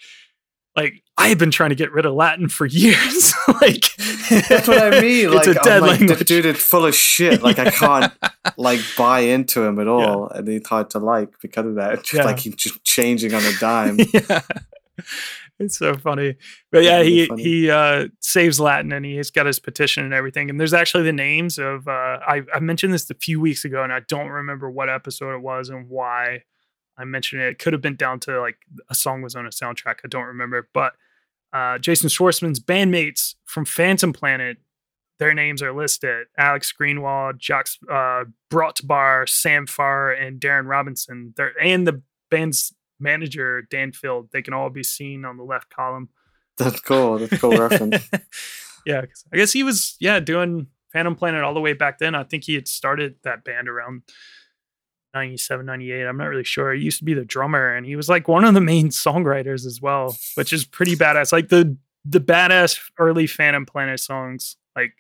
like I have been trying to get rid of Latin for years like That's what I mean. it's Like, a dead I'm like, language dude is full of shit. Like, I can't like buy into him at all, and he's hard to like because of that. It's just Yeah. like he's just changing on a dime. yeah. It's so funny. But yeah, he he uh saves Latin and he's got his petition and everything. And there's actually the names of uh I, I mentioned this a few weeks ago and I don't remember what episode it was and why I mentioned it. It could have been down to like a song was on a soundtrack. I don't remember. But uh Jason Schwartzman's bandmates from Phantom Planet, their names are listed. Alex Greenwald, Jacques uh Brautbar, Sam Farr, and Darren Robinson. They're and the band's manager Dan Field. They can all be seen on the left column. That's cool. That's cool reference. yeah, I guess he was yeah doing Phantom Planet all the way back then. I think he had started that band around 97, 98. I'm not really sure. He used to be the drummer and he was like one of the main songwriters as well, which is pretty badass. Like the the badass early Phantom Planet songs, like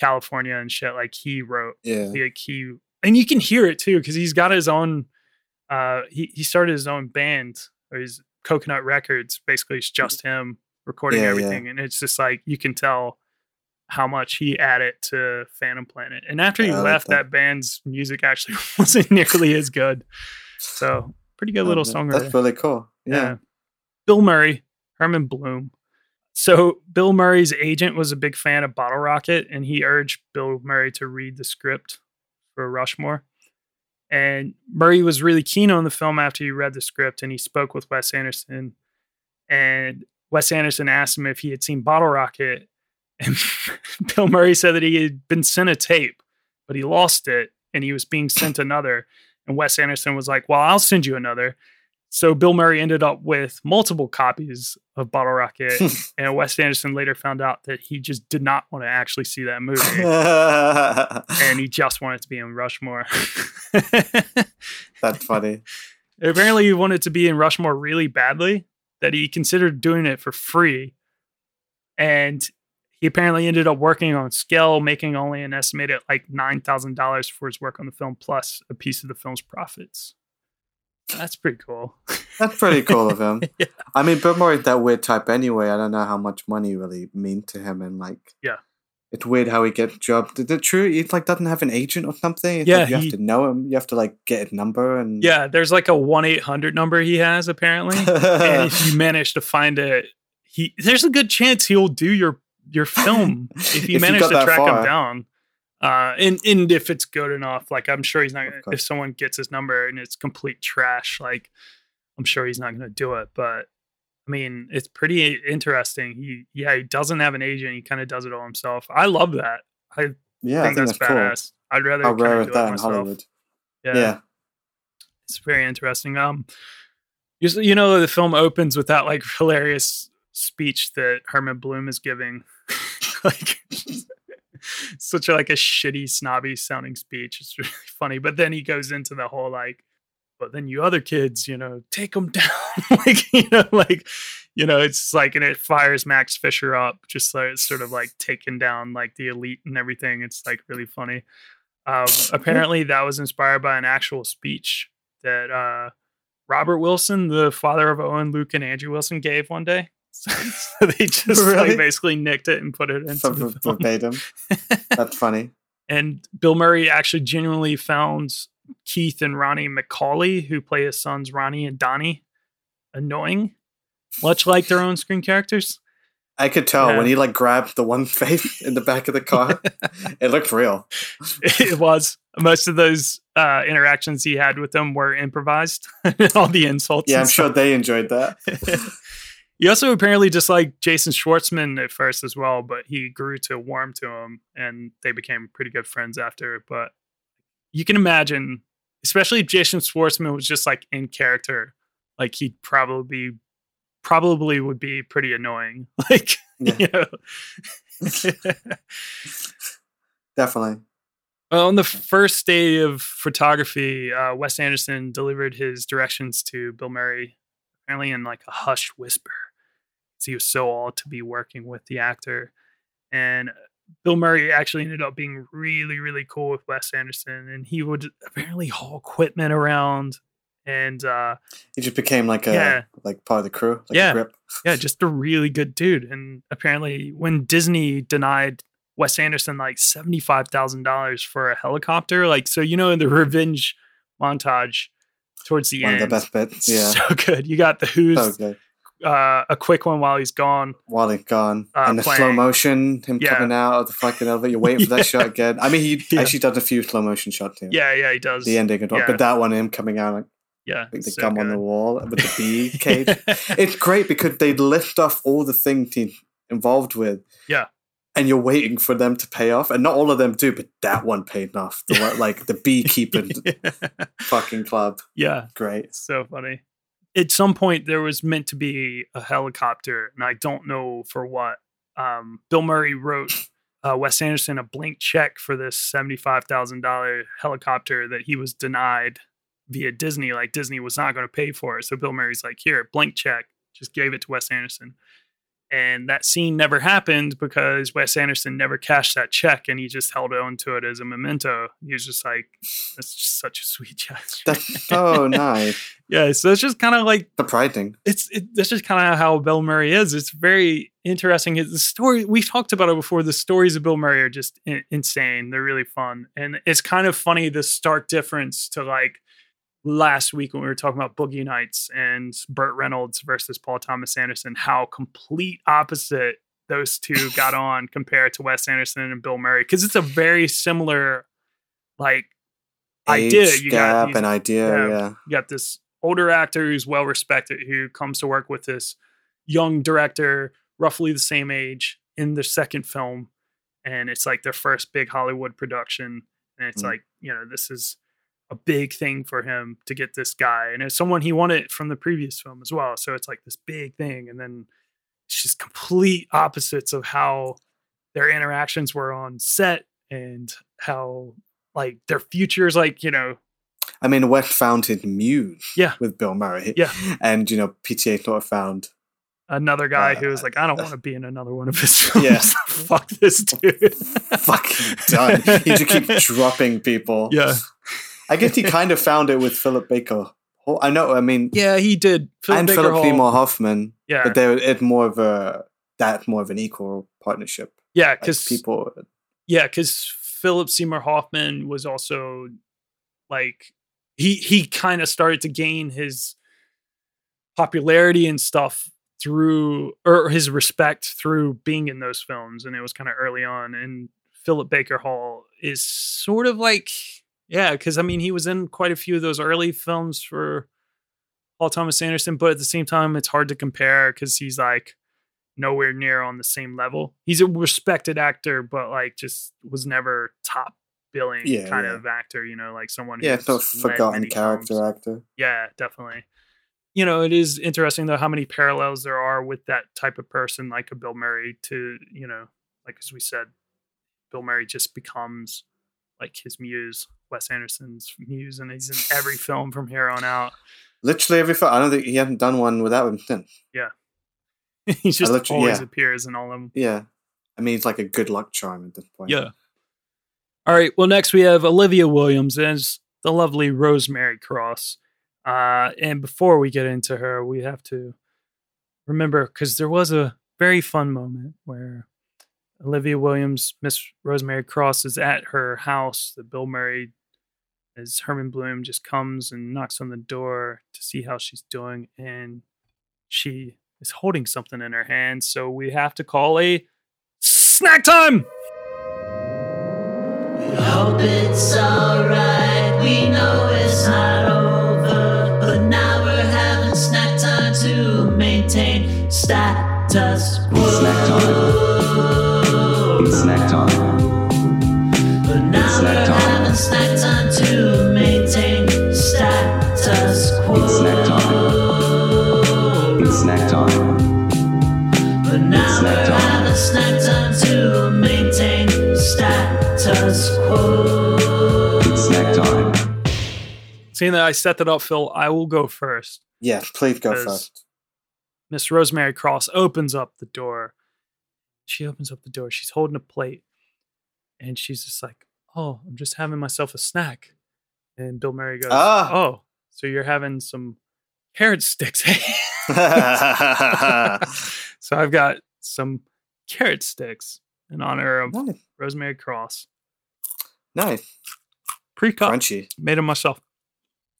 California and shit, like he wrote. Yeah. Like he and you can hear it too, because he's got his own uh he, he started his own band or his coconut records basically it's just him recording Yeah, yeah. everything and it's just like you can tell how much he added to phantom planet and after he Yeah, like left that. that. band's music actually wasn't nearly as good so pretty good little Um, songwriter That's really cool. Yeah. Bill Murray, Herman Bloom. So Bill Murray's agent was a big fan of Bottle Rocket, and he urged Bill Murray to read the script for Rushmore. And Murray was really keen on the film after he read the script, and he spoke with Wes Anderson. And Wes Anderson asked him if he had seen Bottle Rocket, and Bill Murray said that he had been sent a tape, but he lost it, and he was being sent another. And Wes Anderson was like, "Well, I'll send you another." So Bill Murray ended up with multiple copies of Bottle Rocket, and Wes Anderson later found out that he just did not want to actually see that movie, and he just wanted to be in Rushmore. That's funny. Apparently, he wanted to be in Rushmore really badly that he considered doing it for free, and he apparently ended up working on scale, making only an estimated like nine thousand dollars for his work on the film, plus a piece of the film's profits. That's pretty cool. That's pretty cool of him. Yeah. I mean, Bill Murray's that weird type anyway. I don't know how much money really means to him, and like, Yeah. it's weird how he gets jobs. Is it true? He like doesn't have an agent or something. It's Yeah, like you he- have to know him. You have to like get his number and Yeah, there's like a one eight hundred number he has apparently, and if you manage to find it, he there's a good chance he'll do your your film if you manage to track him down. Uh, and and if it's good enough, like I'm sure he's not. Gonna, if someone gets his number and it's complete trash, like I'm sure he's not going to do it. But I mean, it's pretty interesting. He yeah, he doesn't have an agent. He kind of does it all himself. I love that. I yeah, I think, that's, cool. badass. I'd rather How rare do is it that in myself. Hollywood? Yeah. Yeah. it's very interesting. Um, you, you know, the film opens with that like hilarious speech that Herman Bloom is giving, like such a, like a shitty, snobby sounding speech. It's really funny. But then he goes into the whole like, but then you other kids, you know, take them down. like, you know, like, you know, it's like, and it fires Max Fisher up, just like sort of like taking down like the elite and everything. It's like really funny. Um, apparently, that was inspired by an actual speech that uh, Robert Wilson, the father of Owen, Luke, and Andrew Wilson, gave one day. So they just Really? like basically nicked it and put it into From the verbatim. That's funny. And Bill Murray actually genuinely found Keith and Ronnie McCawley, who play his sons Ronnie and Donnie, annoying, much like their own screen characters. I could tell Yeah. when he like grabbed the one face in the back of the car. it looked real. it was most of those uh, interactions he had with them were improvised. All the insults. Yeah, I'm sure they enjoyed that. He also apparently disliked Jason Schwartzman at first as well, but he grew to warm to him, and they became pretty good friends after. But you can imagine, especially if Jason Schwartzman was just like in character, like he'd probably probably would be pretty annoying. Like Yeah. you know. Definitely. Well, on the first day of photography, uh, Wes Anderson delivered his directions to Bill Murray, apparently in like a hushed whisper, was so awed to be working with the actor. And Bill Murray actually ended up being really, really cool with Wes Anderson, and he would apparently haul equipment around, and uh, He just became like a Yeah. like part of the crew, like Yeah. a grip. yeah, just a really good dude. And apparently, when Disney denied Wes Anderson like seventy five thousand dollars for a helicopter, like so, you know, in the revenge montage towards the One end, of the best bits. Yeah. so good. You got the Who's So good. Uh, a quick one while he's gone. While he's gone. Uh, and the slow motion, him Yeah. coming out of the fucking elevator, you're waiting for that shot again. I mean, he Yeah. actually does a few slow motion shots here. Yeah, yeah, he does. The ending. Yeah. But that one, him coming out like yeah, the so gum on the wall with the bee cage. it's great because they list off all the things he's involved with. Yeah. And you're waiting for them to pay off. And not all of them do, but that one paid off. The one, like the beekeeping fucking club. yeah, Great. So funny. At some point, there was meant to be a helicopter, and I don't know for what. Um, Bill Murray wrote uh, Wes Anderson a blank check for this seventy-five thousand dollar helicopter that he was denied via Disney. Like Disney was not going to pay for it, so Bill Murray's like, "Here, blank check." Just gave it to Wes Anderson, and that scene never happened because Wes Anderson never cashed that check, and he just held on to it as a memento. He was just like, "That's just such a sweet gesture." That's so nice. Yeah, so it's just kind of like Surprising. it's it, that's just kind of how Bill Murray is. It's very interesting. It's the story we've talked about it before. The stories of Bill Murray are just in, insane. They're really fun, and it's kind of funny the stark difference to like last week when we were talking about Boogie Nights and Burt Reynolds versus Paul Thomas Anderson. How complete opposite those two got on compared to Wes Anderson and Bill Murray because it's a very similar like idea. You gap got these idea. yeah. Yeah. you got this older actor who's well respected who comes to work with this young director roughly the same age in their second film and it's like their first big hollywood production and it's Mm. like you know this is a big thing for him to get this guy and it's someone he wanted from the previous film as well so it's like this big thing and then it's just complete opposites of how their interactions were on set and how like their futures like you know I mean, Wes found his muse Yeah. with Bill Murray. Yeah. And, you know, PTA sort of found another guy who Uh, was like, I don't want to be in another one of his films. Yeah. Fuck this dude. fucking done. he just keep dropping people. yeah. I guess he kind of found it with Philip Baker. I know, I mean, Yeah, he did. Philip and Baker Philip Hall- Seymour Hoffman, Yeah. but they it's more of a that's more of an equal partnership. yeah, Like, because people, yeah, because Philip Seymour Hoffman was also like he he kind of started to gain his popularity and stuff through or his respect through being in those films and it was kind of early on and Philip Baker Hall is sort of like yeah because I mean he was in quite a few of those early films for Paul Thomas Anderson but at the same time it's hard to compare because he's like nowhere near on the same level he's a respected actor but like just was never top billing Yeah, kind yeah. of actor you know like someone yeah, who's forgotten character films. actor. Yeah, definitely. You know, it is interesting though how many parallels there are with that type of person, like a Bill Murray, to you know, like as we said, Bill Murray just becomes like his muse, Wes Anderson's muse, and he's in every film from here on out. Literally every film. I don't think he hasn't done one without him since. he just always yeah. appears in all of them. Yeah. I mean, it's like a good luck charm at this point. Yeah. All right. Well, next we have Olivia Williams as the lovely Rosemary Cross. Uh, and before we get into her, we have to remember because there was a very fun moment where Olivia Williams, Miss Rosemary Cross, is at her house. That Bill Murray, as Herman Bloom, just comes and knocks on the door to see how she's doing, and she is holding something in her hand. So we have to call a snack time. We hope it's alright. We know it's not over, but now we're having snack time to maintain status quo. Snack time. It's snack time. But now snack we're time. having snack Seeing that I set that up, Fil, I will go first. Yeah, please go first. Miss Rosemary Cross opens up the door. She opens up the door. She's holding a plate. And she's just like, Oh, I'm just having myself a snack. And Bill Murray goes, Ah. Oh, so you're having some carrot sticks. so I've got some carrot sticks in honor of nice. Rosemary Cross. Nice. Pre-cut. Crunchy. Made them myself.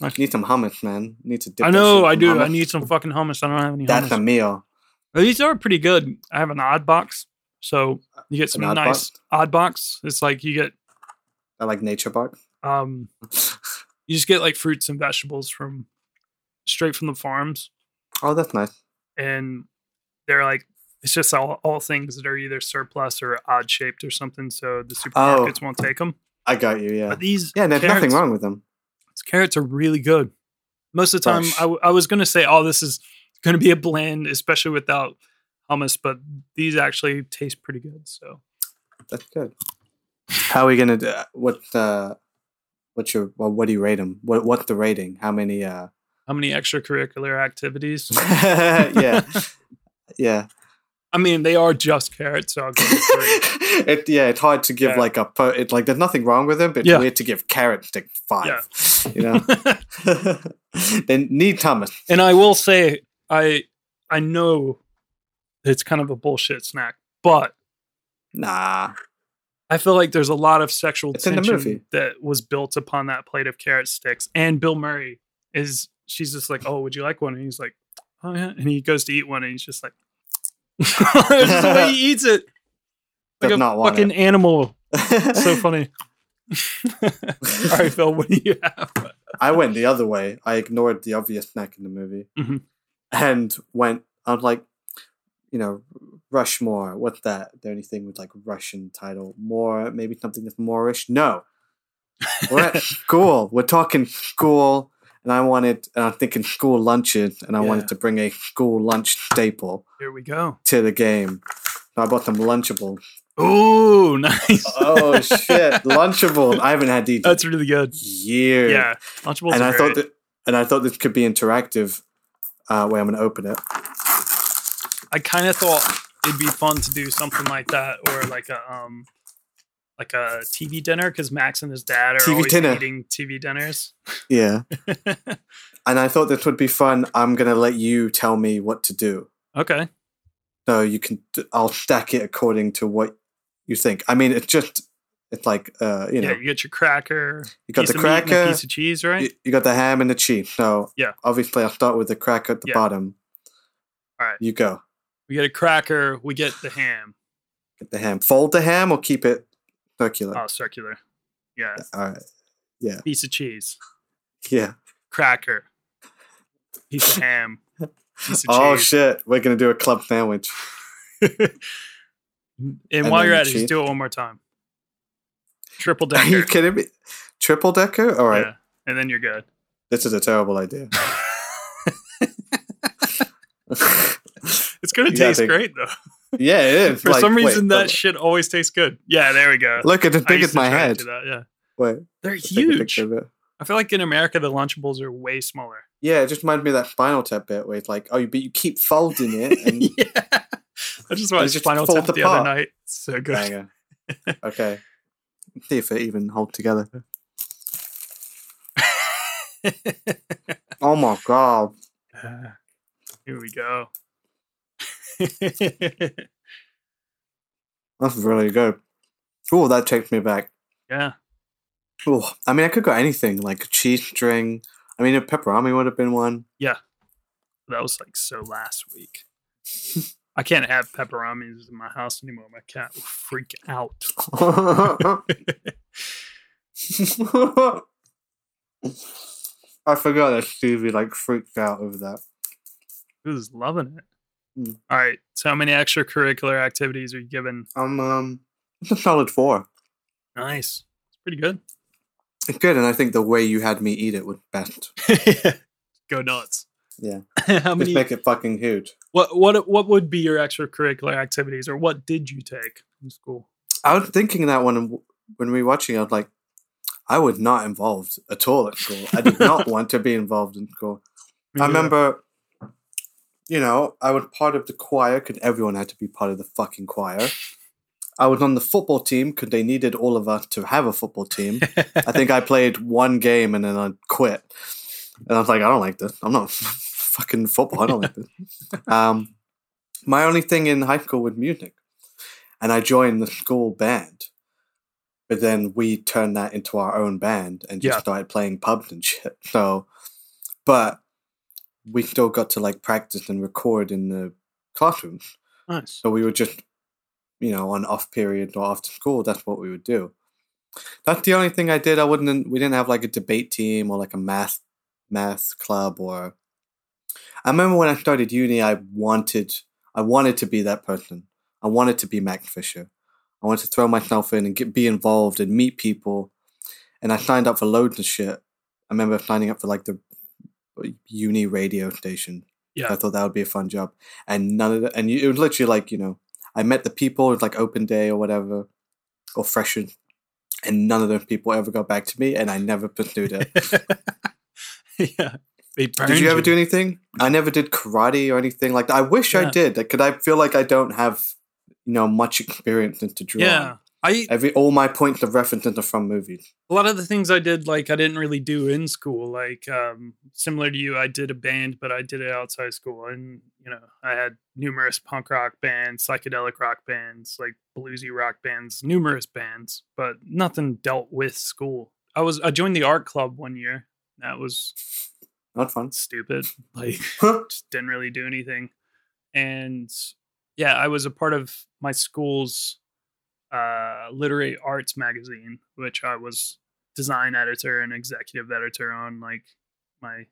I need some hummus, man. Need to dip I know, I do. I need some fucking hummus. I don't have any That's hummus. a meal. These are pretty good. I have an odd box. So you get some odd nice box? odd box. It's like you get I like nature box. um you just get like fruits and vegetables from straight from the farms. Oh, that's nice. And they're like it's just all, all things that are either surplus or odd shaped or something. So the supermarkets won't take them. I got you. Yeah. But these Yeah, there's nothing wrong with them. These carrots are really good. Most of the time, Fresh. I, w- I was going to say, oh, this is going to be a blend, especially without hummus, but these actually taste pretty good. So That's good. How are we gonna do? What? Uh, what's your? Well, what do you rate them? What? What's the rating? How many? Uh, how many extracurricular activities? yeah, yeah. I mean, they are just carrots, so I'll it yeah, it's hard to give Yeah. like a. It's like there's nothing wrong with them, but it's Yeah. weird to give carrot stick five. Yeah. You know. they need hummus. and I will say, I I know it's kind of a bullshit snack, but Nah. I feel like there's a lot of sexual It's tension that was built upon that plate of carrot sticks. And Bill Murray is she's just like, "Oh, would you like one?" And he's like, "Oh yeah," and he goes to eat one, and he's just like, "It's the way he eats it, like Does a not fucking it. animal." so funny. All right, Fil, what do you have? I went the other way. I ignored the obvious snack in the movie Mhm. and went. I was like, you know, Rushmore. What's that? Is there anything with like Russian title? More, maybe something that's Moorish? No. We're at school. We're talking school, and I wanted. And I'm thinking school lunches, and I Yeah. wanted to bring a school lunch staple Here we go. to the game. So I bought some Lunchables. Oh, nice. Oh shit, Lunchables! I haven't had these That's really good. years. Yeah, Lunchables and are I thought great. that, and I thought this could be interactive. Uh, wait, I'm gonna open it. I kind of thought it'd be fun to do something like that, or like a um, like a TV dinner, because Max and his dad are TV always dinner. eating TV dinners. Yeah, and I thought this would be fun. I'm gonna let you tell me what to do, Okay, so you can. I'll stack it according to what you think. I mean, it's just. It's like uh, you know, yeah, you get your cracker. You got the of meat and a cracker, piece of cheese, right? you, you got the ham and the cheese. So Yeah. obviously I'll start with the cracker at the Yeah. bottom. All right. You go. We get a cracker. We get the ham. Get the ham. Fold the ham or keep it circular. Oh, circular. Yeah, All right. Yeah. piece of cheese, Yeah. cracker, piece of ham, piece of Oh cheese. shit! We're gonna do a club sandwich. and, And while you're at it, just do it one more time. Triple decker. Are you kidding me? Triple decker? All right. Yeah, and then you're good. This is a terrible idea. It's gonna You taste think- great though. Yeah, it is. For Like, some reason, but- that shit always tastes good. Yeah, there we go. Look, it's as I big as my head. that, yeah, Wait, they're let's take a huge. picture of it. I feel like in America, the Lunchables are way smaller. Yeah, it just reminded me of that Spinal Tap bit where it's like, oh, but you keep folding it and yeah. I just watched just falls Tap the other night. It's so good. okay, see if it even hold together. Oh my god, Ah, Here we go. that's really good. Oh, that takes me back. yeah. Oh, I mean, I could go anything like a cheese string. I mean, a pepperoni would have been one. Yeah. That was like so last week. I can't have pepperonis in my house anymore. My cat will freak out. I forgot that Stevie like freaked out over that. He was loving it. Hmm. All right. So, how many extracurricular activities are you given? Um, um, it's a solid four. Nice. It's pretty good. It's good, and I think the way you had me eat it was best. Go nuts. Yeah, how just many? make it fucking huge. What what what would be your extracurricular activities, or what did you take in school? I was thinking that when when we were watching, I was like, I was not involved at all at school. I did not want to be involved in school. I remember, you know, I was part of the choir because everyone had to be part of the fucking choir. I was on the football team because they needed all of us to have a football team. I think I played one game and then I quit. And I was like, I don't like this. I'm not fucking football. I don't like this. Um, my only thing in high school was music. And I joined the school band. But then we turned that into our own band and just Yeah. started playing pubs and shit. So, but we still got to like practice and record in the classrooms. Nice. So we would just, you know, on off period or after school, that's what we would do. That's the only thing I did. I wouldn't. We didn't have like a debate team or like a math math club or. I remember when I started uni, I wanted I wanted to be that person. I wanted to be Max Fisher. I wanted to throw myself in and get be involved and meet people. And I signed up for loads of shit. I remember signing up for like the uni radio station. Yeah. I thought that would be a fun job. And none of the, and you, it was literally like, you know, I met the people, it was like open day or whatever, or freshen, and none of those people ever got back to me, and I never pursued it. yeah. Did you ever do anything? I never did karate or anything like that. I wish I Yeah. did, Could I feel like I don't have, you know, much experience into drawing. Yeah. I Every all my points of reference are from movies. a lot of the things I did, like I didn't really do in school. Like um, similar to you, I did a band, but I did it outside school, and you know, I had numerous punk rock bands, psychedelic rock bands, like bluesy rock bands, numerous bands, but nothing dealt with school. I was I joined the art club one year. That was Not fun. stupid. Like just didn't really do anything. And yeah, I was a part of my school's uh, literary arts magazine, which I was design editor and executive editor on, like my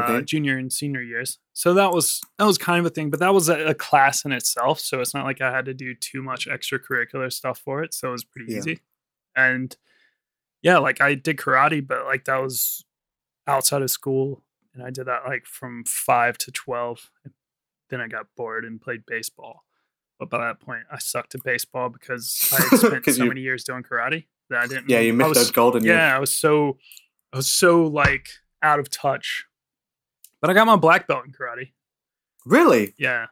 uh, junior and senior years. So that was that was kind of a thing, but that was a, a class in itself. So it's not like I had to do too much extracurricular stuff for it. So it was pretty Yeah. easy. And yeah, like I did karate, but like that was outside of school, and I did that like from five to twelve. Then I got bored and played baseball. But by that point, I sucked at baseball because I had spent so you- many years doing karate that I didn't. Yeah, you missed was- those golden years. Yeah, I was so, I was so like out of touch. But I got my black belt in karate. Really? Yeah,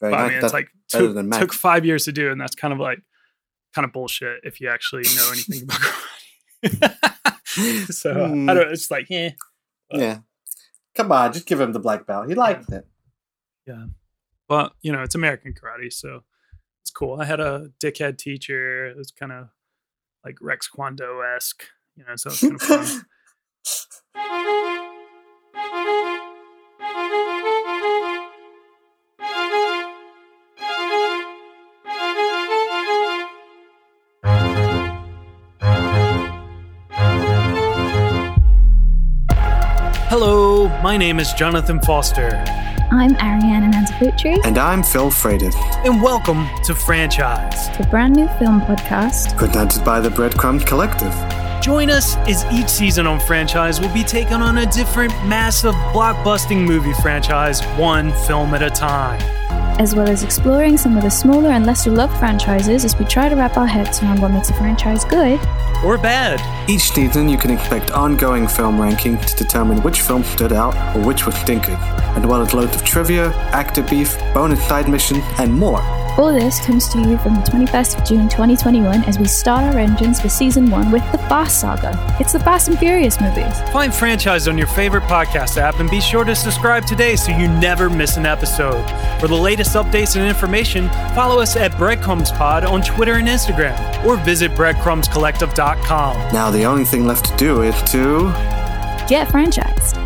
Very but I nice. mean, it's like took, took five years to do, and that's kind of like kind of bullshit if you actually know anything about karate. so Hmm. I don't. It's like, yeah, yeah. Come on, just give him the black belt. He liked it. yeah. But you know, it's American karate, so it's cool. I had a dickhead teacher. It was kind of like Rex Kwon Do esque, you know, so it's kind of fun. Hello, my name is Jonathan Foster, I'm Ariane Anantaputri, And I'm Fil Freitas, and welcome to Franchise. the brand new film podcast. presented by the Breadcrumbs Collective. Join us as each season on Franchise will be taking on a different massive blockbusting movie franchise, one film at a time. As well as exploring some of the smaller and lesser loved franchises as we try to wrap our heads around what makes a franchise good. Or bad. Each season, you can expect ongoing film ranking to determine which film stood out or which was stinking, as well as loads of trivia, actor beef, bonus side missions, and more. All this comes to you from the 21st of June 2021 as we start our engines for season one with the Fast Saga. It's the Fast and Furious movies. Find Franchise on your favorite podcast app and be sure to subscribe today so you never miss an episode. For the latest updates and information, follow us at Breadcrumbs Pod on Twitter and Instagram or visit breadcrumbscollective.com. Now, the only thing left to do is to. Get franchised.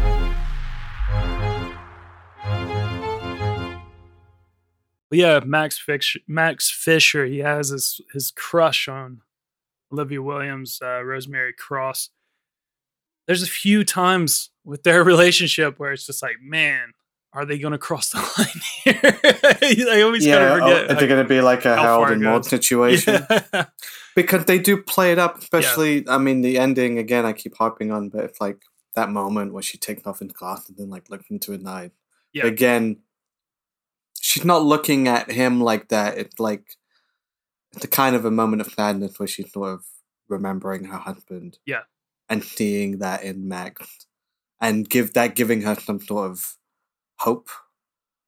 But yeah, Max Fisher, Max Fisher, he has his his crush on Olivia Williams, uh, Rosemary Cross. There's a few times with their relationship where it's just like, man, are they going to cross the line here? I always Yeah, kind of forget. are they going to be like a Harold and Maude situation? Yeah. because they do play it up, especially. I mean, the ending again. I keep harping on, but it's like that moment where she takes off in class and then like looks into his eyes. Yeah. Again, she's not looking at him like that. It's like it's a kind of a moment of sadness where she's sort of remembering her husband. Yeah. and seeing that in Max, and give that giving her some sort of hope.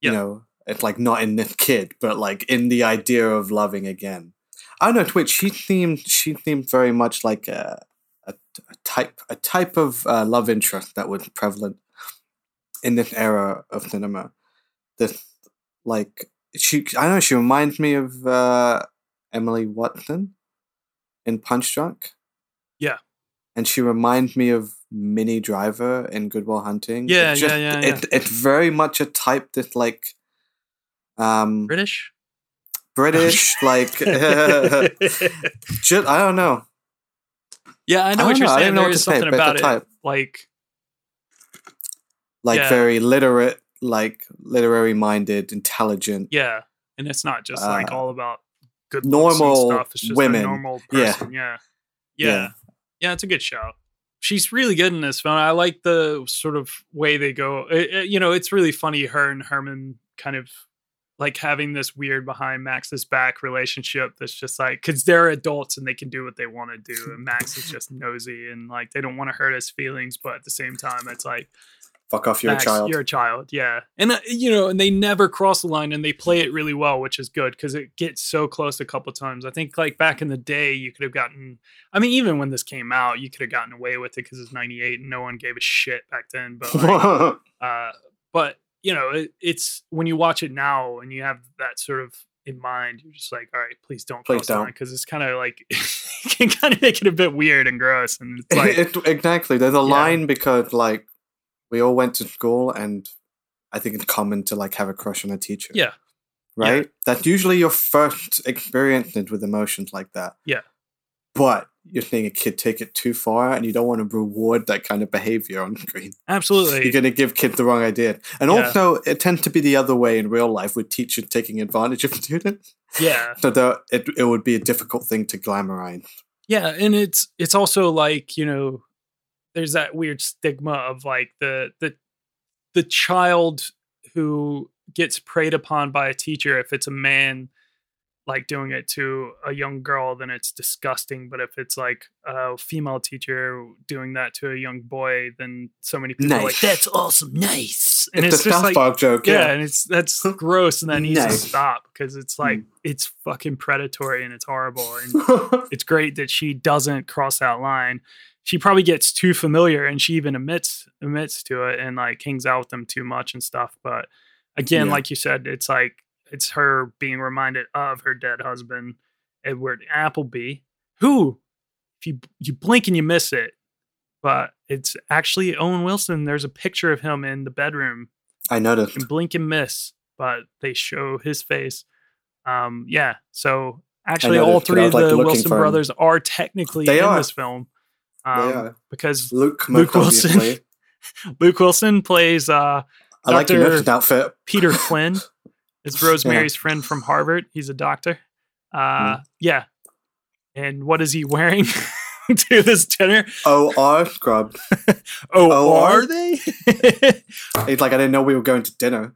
Yeah. You know, it's like not in this kid, but like in the idea of loving again. I don't know, Twitch. She seemed she seemed very much like a a, a type a type of uh, love interest that was prevalent in this era of cinema. This like she I don't know. She reminds me of uh, Emily Watson in Punch Drunk. Yeah. And she reminds me of Minnie Driver in Good Will Hunting. Yeah, It's yeah, yeah, It, it's very much a type that like um British? British, like just, I don't know. Yeah, I know I what you're know, saying. There is say, something the about it, type. like Like Yeah. very literate, like literary minded, intelligent. yeah, and it's not just like Uh, all about good normal stuff. It's just women. a normal Yeah. person. Yeah. yeah, Yeah. yeah, It's a good show. She's really good in this film. I like the sort of way they go. It- it- you know, it's really funny. Her and Herman kind of like having this weird behind Max's back relationship. That's just like because they're adults and they can do what they want to do, and Max is just nosy and like they don't want to hurt his feelings, but at the same time, it's like Fuck off, you're Max, a child. You're a child, yeah. And uh, you know, and they never cross the line, and they play it really well, which is good because it gets so close a couple times. I think like back in the day, you could have gotten. I mean, even when this came out, you could have gotten away with it because it's '98 and no one gave a shit back then. But like, uh, but you know, it, it's when you watch it now and you have that sort of in mind, you're just like, all right, please don't Please cross the line don't. because it's kind of like it can kind of make it a bit weird and gross, and it's like, It- exactly. There's a line because like we all went to school and I think it's common to like have a crush on a teacher. yeah, Right? That's usually your first experience with emotions like that. yeah, But you're seeing a kid take it too far and you don't want to reward that kind of behavior on screen. absolutely. You're going to give kids the wrong idea. And Yeah. also, it tends to be the other way in real life with teachers taking advantage of students. yeah. So the, it, it would be a difficult thing to glamorize. Yeah, and it's it's also like you know, there's that weird stigma of like the the the child who gets preyed upon by a teacher. If it's a man like doing it to a young girl, then it's disgusting. But if it's like a female teacher doing that to a young boy, then so many people are like, "That's awesome, nice." and It's a South Park joke, yeah, yeah. and it's that's gross, and that needs Nice. to stop because it's like Mm. it's fucking predatory and it's horrible and it's great that she doesn't cross that line. She probably gets too familiar and she even admits admits to it and like hangs out with them too much and stuff. But again, Yeah. like you said, it's like it's her being reminded of her dead husband, Edward Appleby, who, if you you blink and you miss it, but it's actually Owen Wilson. There's a picture of him in the bedroom I noticed. and blink and miss, but they show his face. Um, yeah. So actually, all three of the looking Wilson brothers are technically They in are. this film. Um, because Luke, Luke Wilson. Luke Wilson plays uh, I like your Dr. outfit. Peter Quinn. It's Rosemary's friend from Harvard. He's a doctor. Uh, Hmm. Yeah. And what is he wearing? to this dinner. Oh, are scrub. Oh, Oh, are they? He's like, I didn't know we were going to dinner.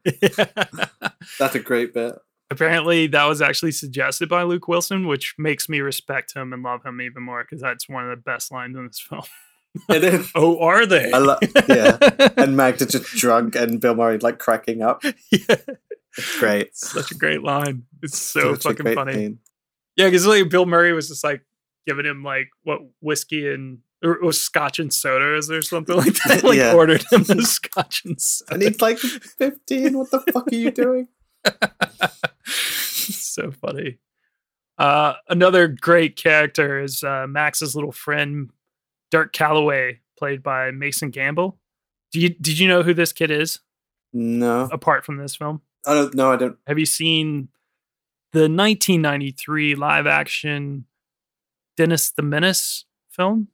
That's a great bit. Apparently, that was actually suggested by Luke Wilson, which makes me respect him and love him even more because that's one of the best lines in this film. It is. oh, are they? I lo- yeah. And Magda just drunk and Bill Murray like cracking up. yeah. It's great. Such a great line. It's so Such fucking funny. scene. Yeah, because like Bill Murray was just like giving him like what whiskey and or, or scotch and sodas or something like that. Like Yeah. ordered him the scotch and soda. And he's like 15. What the fuck are you doing? So funny. Uh, another great character is uh, Max's little friend Dirk Calloway, played by Mason Gamble. Do you did you know who this kid is No. apart from this film? I don't know. I don't. Have you seen the 1993 live action Dennis the Menace film?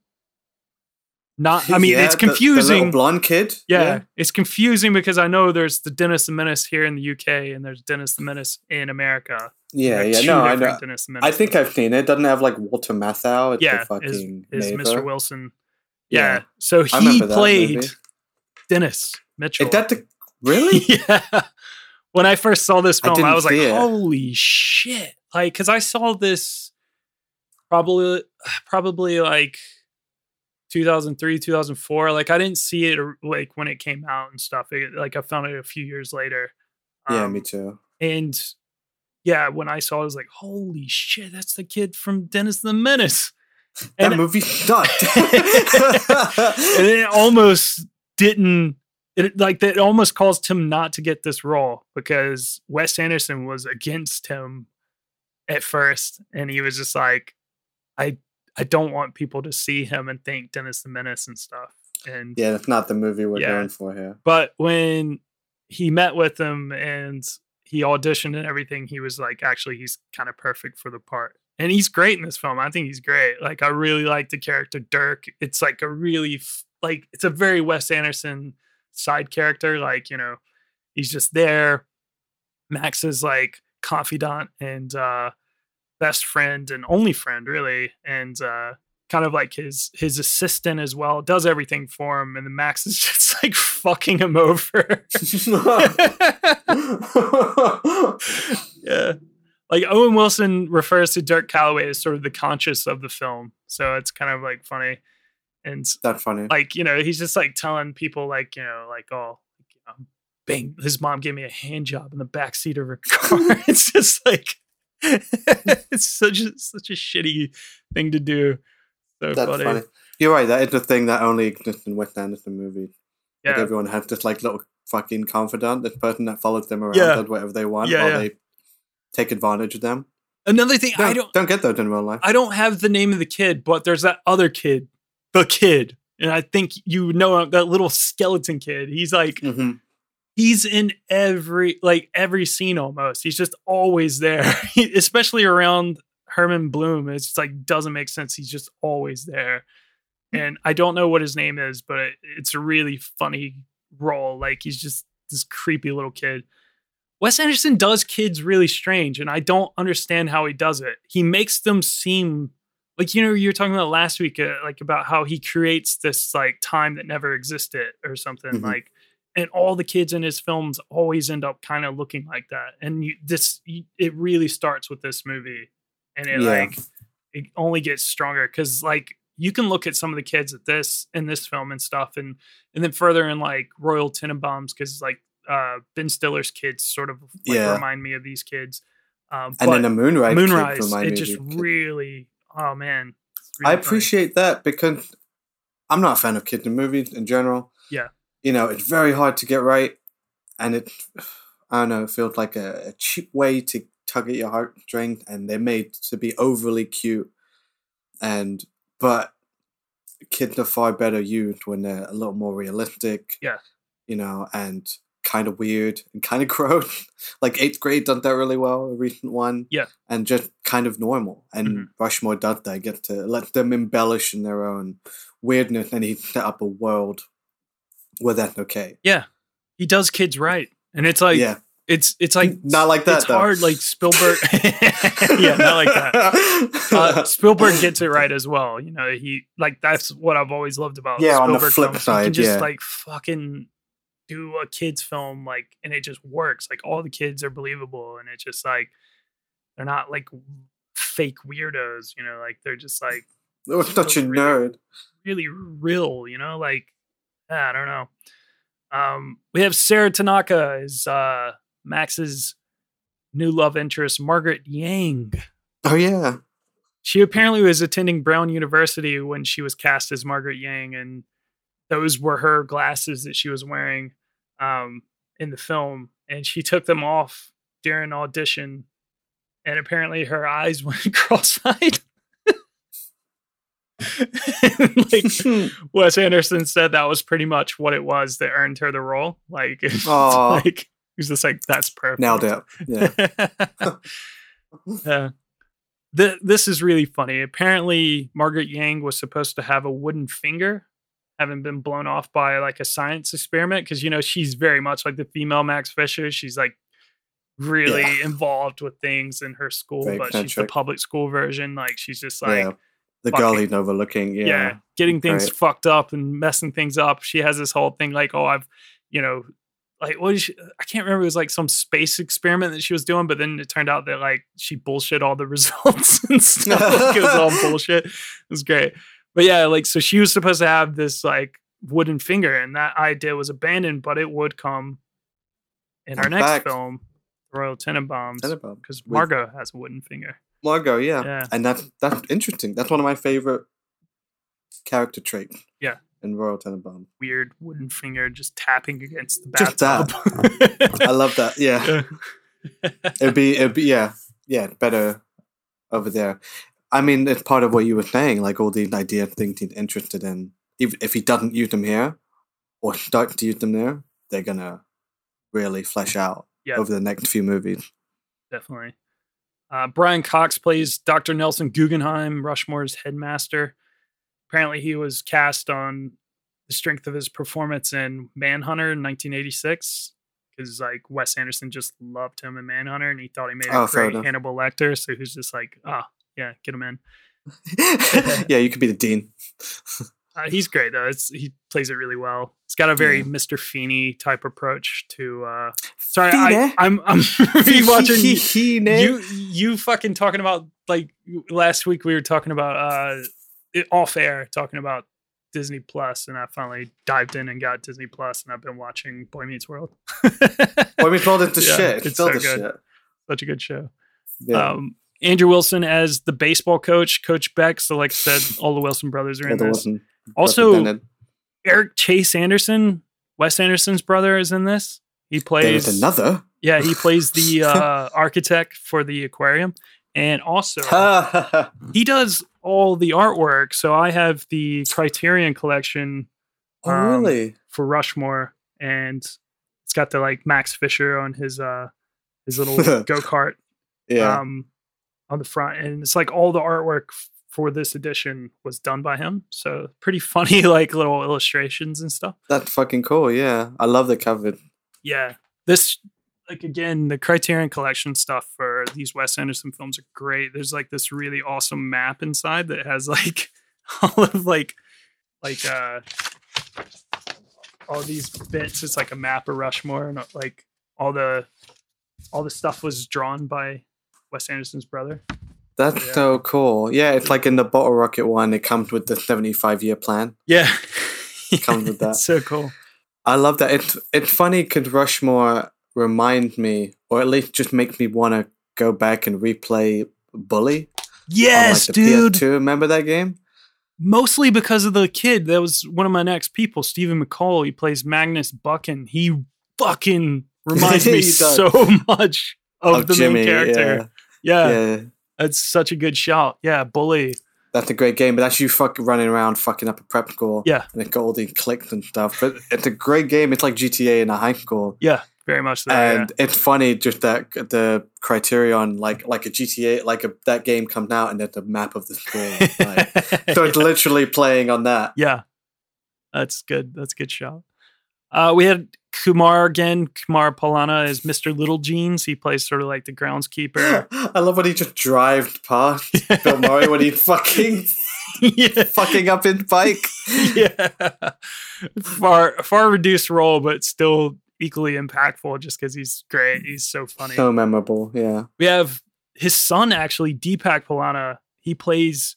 Not, I mean, Yeah, it's the- the confusing. blonde kid. yeah, it's confusing because I know there's the Dennis the Menace here in the UK and there's Dennis the Menace in America. Yeah, yeah. No, I know. Dennis the I think. I've seen it. Doesn't it have like Walter Matthau? It's yeah, the is, is. Mr. Wilson. Yeah. Yeah. So he played. Dennis Mitchell. Is that the really? yeah. When I first saw this film, I, didn't was like, it. "Holy shit!" Like, because I saw this probably, probably like 2003, 2004. Like, I didn't see it like when it came out and stuff. It, like, I found it a few years later. yeah, Um, me too. And yeah, when I saw, it, I was like, "Holy shit!" That's the kid from Dennis the Menace. That and- movie sucked. and it almost didn't it like that almost caused him not to get this role because Wes Anderson was against him at first and he was just like I I don't want people to see him and think Dennis the Menace and stuff and yeah, that's not the movie we're Yeah. going for here. but when he met with him and he auditioned and everything, he was like, actually, he's kind of perfect for the part. And he's great in this film. I think he's great. Like, I really like the character Dirk. It's like a really, like, it's a very Wes Anderson side character. Like, you know, he's just there. Max is like confidant and uh, best friend and only friend, really. And, uh, kind of like his his assistant as well does everything for him and the max is just like fucking him over yeah like owen wilson refers to dirk calloway as sort of the conscious of the film so it's kind of like funny and That's funny. like you know he's just like telling people like you know like oh you know, bang his mom gave me a hand job in the back seat of her car it's just like it's such a such a shitty thing to do so That's funny. funny. You're right. That is a thing that only exists in Wes Anderson movies. Like Yeah. everyone has this like little fucking confidant, this person that follows them around, Yeah. does whatever they want, Yeah, while yeah. they take advantage of them. Another thing, I don't don't get those in real life. I don't have the name of the kid, but there's that other kid, the kid, and I think you know that little skeleton kid. He's like Mhm. He's in every like every scene almost. He's just always there, especially around Herman Blume. It's just like doesn't make sense. He's just always there, and I don't know what his name is, but it's a really funny role. Like he's just this creepy little kid. Wes Anderson does kids really strange, and I don't understand how he does it. He makes them seem like you know you were talking about last week, uh, like about how he creates this like time that never existed or something Mhm. like. And all the kids in his films always end up kind of looking like that. And you, this, you, it really starts with this movie, and it Yeah. like it only gets stronger because like you can look at some of the kids at this in this film and stuff, and and then further in like Royal Tenenbaums because like uh Ben Stiller's kids sort of like Yeah. remind me of these kids. Um, And then the Moonrise Moonrise, it just really, oh man, it's I really funny. appreciate that because I'm not a fan of kids in movies in general. Yeah. You know, it's very hard to get right, and it, I don't know, it feels like a, a cheap way to tug at your heartstrings, and they're made to be overly cute, and but kids are far better used when they're a little more realistic. Yeah. You know, and kind of weird and kind of gross. like eighth grade done that really well, a recent one Yeah. and just kind of normal. And Mhm. Rushmore does that, get to let them embellish in their own weirdness, and he set up a world where that's okay. Yeah, he does kids right, and it's like yeah, It's it's like Not like that, It's though. hard, like Spielberg. yeah, not like that. Uh, Spielberg gets it right as well. You know, he like that's what I've always loved about Yeah, on the flip films. he side, can just yeah. like fucking do a kids film like, and it just works. Like all the kids are believable, and it's just like they're not like fake weirdos. You know, like they're just like Oh, such a nerd. really real, you know, like I don't know. Um, we have Sarah Tanaka as uh, Max's new love interest, Margaret Yang. Oh yeah. She apparently was attending Brown University when she was cast as Margaret Yang, and those were her glasses that she was wearing um, in the film, and she took them off during audition, and apparently her eyes went cross-eyed. like Wes Anderson said that was pretty much what it was that earned her the role. Like, it's like he was just like, that's perfect. Nailed it. Yeah. Th- this is really funny. Apparently, Margaret Yang was supposed to have a wooden finger, having been blown off by like a science experiment. Because you know she's very much like the female Max Fisher. She's like really Yeah. involved with things in her school, Very but she's the public school version. Like she's just like yeah. The girl fucking- he's overlooking. Yeah. yeah, getting things Right. fucked up and messing things up. She has this whole thing like, oh, I've, you know, like what is she, I can't remember. It was like some space experiment that she was doing, but then it turned out that like she bullshit all the results and stuff. like, it was all bullshit. It was great, but yeah, like so she was supposed to have this like wooden finger, and that idea was abandoned, but it would come in our next back. film, Royal Tenenbaums, Tenenbaum. because Margot has a wooden finger. Margot, yeah. Yeah. And that's that's interesting. That's one of my favorite character traits. Yeah. In Royal Tenenbaum. Weird wooden finger just tapping against the Just that. bathtub. I love that. Yeah. it'd be it'd be yeah. Yeah, better over there. I mean, it's part of what you were saying, like all the idea things he's interested in. If if he doesn't use them here or start to use them there, they're gonna really flesh out Yeah. over the next few movies. definitely. Uh, Brian Cox plays Dr. Nelson Guggenheim, Rushmore's headmaster. Apparently, he was cast on the strength of his performance in Manhunter in 1986 because like Wes Anderson just loved him in Manhunter and he thought he made a Oh, great. Hannibal Lecter. So he's just like, ah, yeah, get him in. yeah, you could be the dean. Uh, he's great though. It's, he plays it really well. He's got a very Yeah. Mr. Feeney type approach to. Uh, sorry, Feeney? I, I'm I'm rewatching Feeney? you. You fucking talking about like last week we were talking about uh off air talking about Disney Plus, and I finally dived in and got Disney Plus, and I've been watching Boy Meets World. Boy Meets World is the Yeah, shit. It's It's still so the good. shit. Such a good show. Yeah. Um, Andrew Wilson as the baseball coach, Coach Beck. So, like I said, all the Wilson brothers are in Yeah, this. Wilson Also. Eric Chase Anderson, Wes Anderson's brother, is in this. He plays is another. Yeah, he plays the uh, architect for the aquarium, and also he does all the artwork. So I have the Criterion collection. Oh, um, really? For Rushmore, and it's got the like Max Fisher on his uh his little go kart Yeah. um on the front, and it's like all the artwork for this edition was done by him. So pretty funny, like little illustrations and stuff. That's fucking cool. Yeah. I love the cover. yeah this like again the criterion collection stuff for these wes anderson films are great there's like this really awesome map inside that has like all of like like uh all these bits it's like a map of rushmore and uh, like all the all the stuff was drawn by wes anderson's brother That's so cool. Yeah, it's like in the Bottle Rocket one, it comes with the 75 year plan. yeah it comes with that. so cool I love that. It's it's funny because Rushmore reminds me, or at least just makes me want to go back and replay Bully. yes the dude PS2. Remember that game? mostly because of the kid. That was one of my next people, Stephen McCole. He plays Magnus Buchan. He fucking reminds me so much of, Of the Jimmy, main character. Yeah. Yeah. That's such a good shout. Yeah, bully. That's a great game, but that's you fuck running around fucking up a prep school. Yeah. And it got all the clicks and stuff. But it's a great game. It's like GTA in a high school. Yeah, very much so. and it's funny just that the criterion like like a gta like a, that game comes out and it's a map of the school like, so it's literally playing on that yeah. That's good. That's a good shot. Uh, we had Kumar again. Kumar Palana is Mr. Little Jeans. He plays sort of like the groundskeeper. I love when he just drives past Bill Murray when he fucking yeah. fucking up his bike. yeah. Far far reduced role, but still equally impactful just because he's great. He's so funny. So memorable, yeah. we have his son actually, Deepak Palana. He plays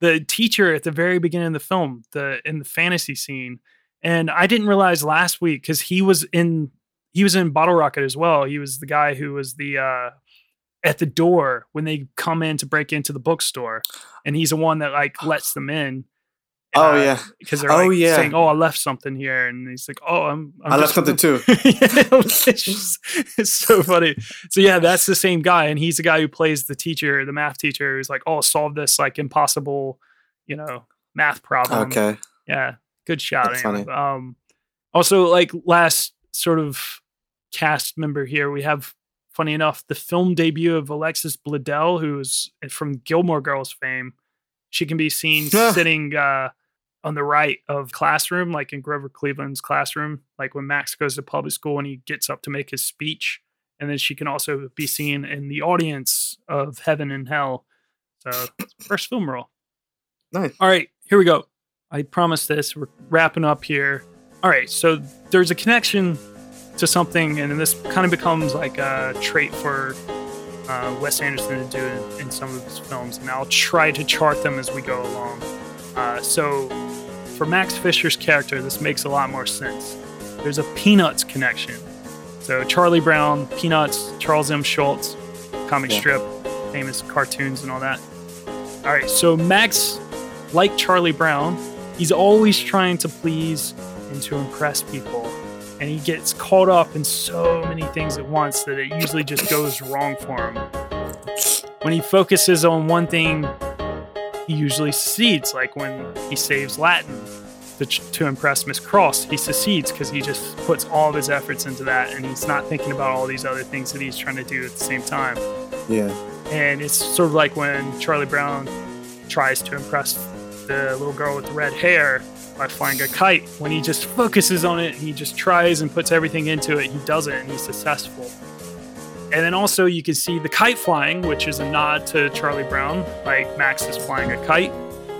the teacher at the very beginning of the film, the in the fantasy scene. And I didn't realize last week because he was in he was in Bottle Rocket as well. He was the guy who was the uh at the door when they come in to break into the bookstore, and he's the one that like lets them in. Oh, yeah. because they're Oh, like yeah. saying, "Oh, I left something here," and he's like, "Oh, I'm, I'm i left something too. it's, just- it's so funny. So yeah, that's the same guy, and he's the guy who plays the teacher, the math teacher, who's like, "Oh, solve this like impossible, you know, math problem." Okay. Yeah, good funny. Um, also, like last sort of cast member here, we have, funny enough, the film debut of Alexis Bledel, who's from Gilmore Girls fame. She can be seen sitting uh, on the right of classroom, like in Grover Cleveland's classroom, like when Max goes to public school and he gets up to make his speech. And then she can also be seen in the audience of Heaven and Hell. So, first film role. Nice. All right, here we go. I promise this. We're wrapping up here. All right, so there's a connection to something, and this kind of becomes like a trait for uh, Wes Anderson to do in, in some of his films, and I'll try to chart them as we go along. Uh, so, for Max Fisher's character, this makes a lot more sense. There's a Peanuts connection. So, Charlie Brown, Peanuts, Charles M. Schulz, comic Yeah. strip, famous cartoons, and all that. All right, so Max, like Charlie Brown, he's always trying to please and to impress people. And he gets caught up in so many things at once that it usually just goes wrong for him. When he focuses on one thing, he usually succeeds, like when he saves Latin to, to impress Miss Cross. He succeeds because he just puts all of his efforts into that and he's not thinking about all these other things that he's trying to do at the same time. Yeah. And it's sort of like when Charlie Brown tries to impress the little girl with the red hair by flying a kite. When he just focuses on it, he just tries and puts everything into it, he does it and he's successful. And then also you can see the kite flying, which is a nod to Charlie Brown, like Max is flying a kite.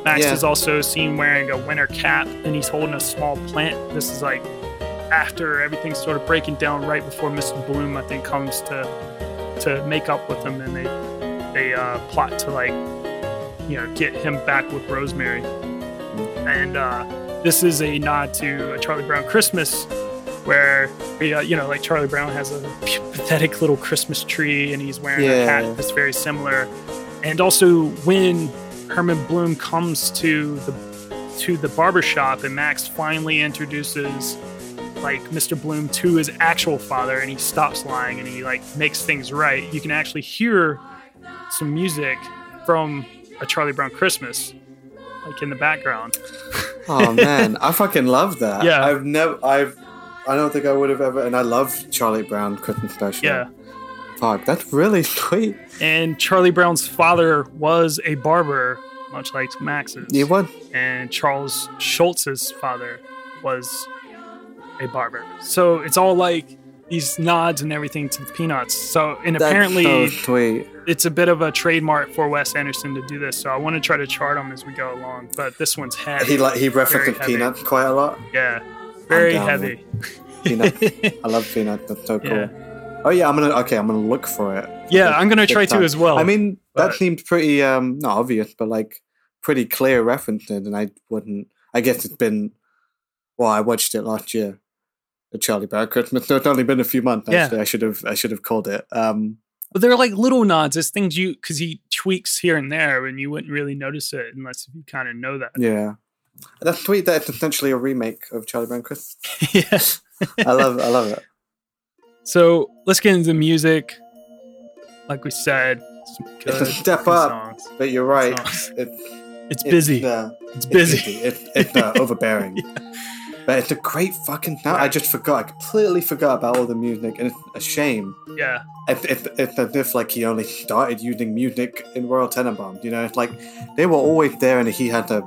Max Yeah. is also seen wearing a winter cap and he's holding a small plant. This is like after everything's sort of breaking down right before Mr. Blume, I think, comes to to make up with him and they they uh, plot to like you know get him back with Rosemary. And uh, this is a nod to a Charlie Brown Christmas where uh, you know like Charlie Brown has a pathetic little Christmas tree and he's wearing a hat that's very similar. And also when Herman Blume comes to the to the barber shop and Max finally introduces like Mr. Blume to his actual father and he stops lying and he like makes things right. You can actually hear some music from a Charlie Brown Christmas like in the background. Oh man, I fucking love that. Yeah. I've never, I've, I don't think I would have ever, and I love Charlie Brown Christmas special. Yeah. Fuck, that's really sweet. And Charlie Brown's father was a barber, much like Max's. You would. And Charles Schulz's father was a barber. So it's all like these nods and everything to the Peanuts. So and That's apparently so it's a bit of a trademark for Wes Anderson to do this. So I want to try to chart them as we go along. But this one's heavy. He like he Very references. Peanuts quite a lot. Yeah, very down, heavy. Peanuts. I love Peanuts. That's so cool. Yeah. Oh yeah, I'm gonna okay. I'm gonna look for it. Yeah, I'm gonna Big try to as well, I mean, that seemed pretty um not obvious, but like pretty clear references, and I wouldn't. I guess it's been. Well, I watched it last year, the Charlie Brown Christmas. It's only been a few months. Yeah. Actually, I should have. I should have called it. Um, But they're like little nods. It's things you because he tweaks here and there, and you wouldn't really notice it unless you kind of know that. yeah, that's sweet. that's essentially a remake of Charlie Brown Christmas. yes. I love. I love it. So let's get into the music. Like we said, good, It's a step up, songs. but you're right. Songs. It, It's busy. uh, It's busy. It's, it's uh, overbearing. But it's a great fucking sound. I just forgot. I completely forgot about all the music, and it's a shame. Yeah. It's, it's, it's as if like he only started using music in Royal Tenenbaums. You know, it's like they were always there, and he had to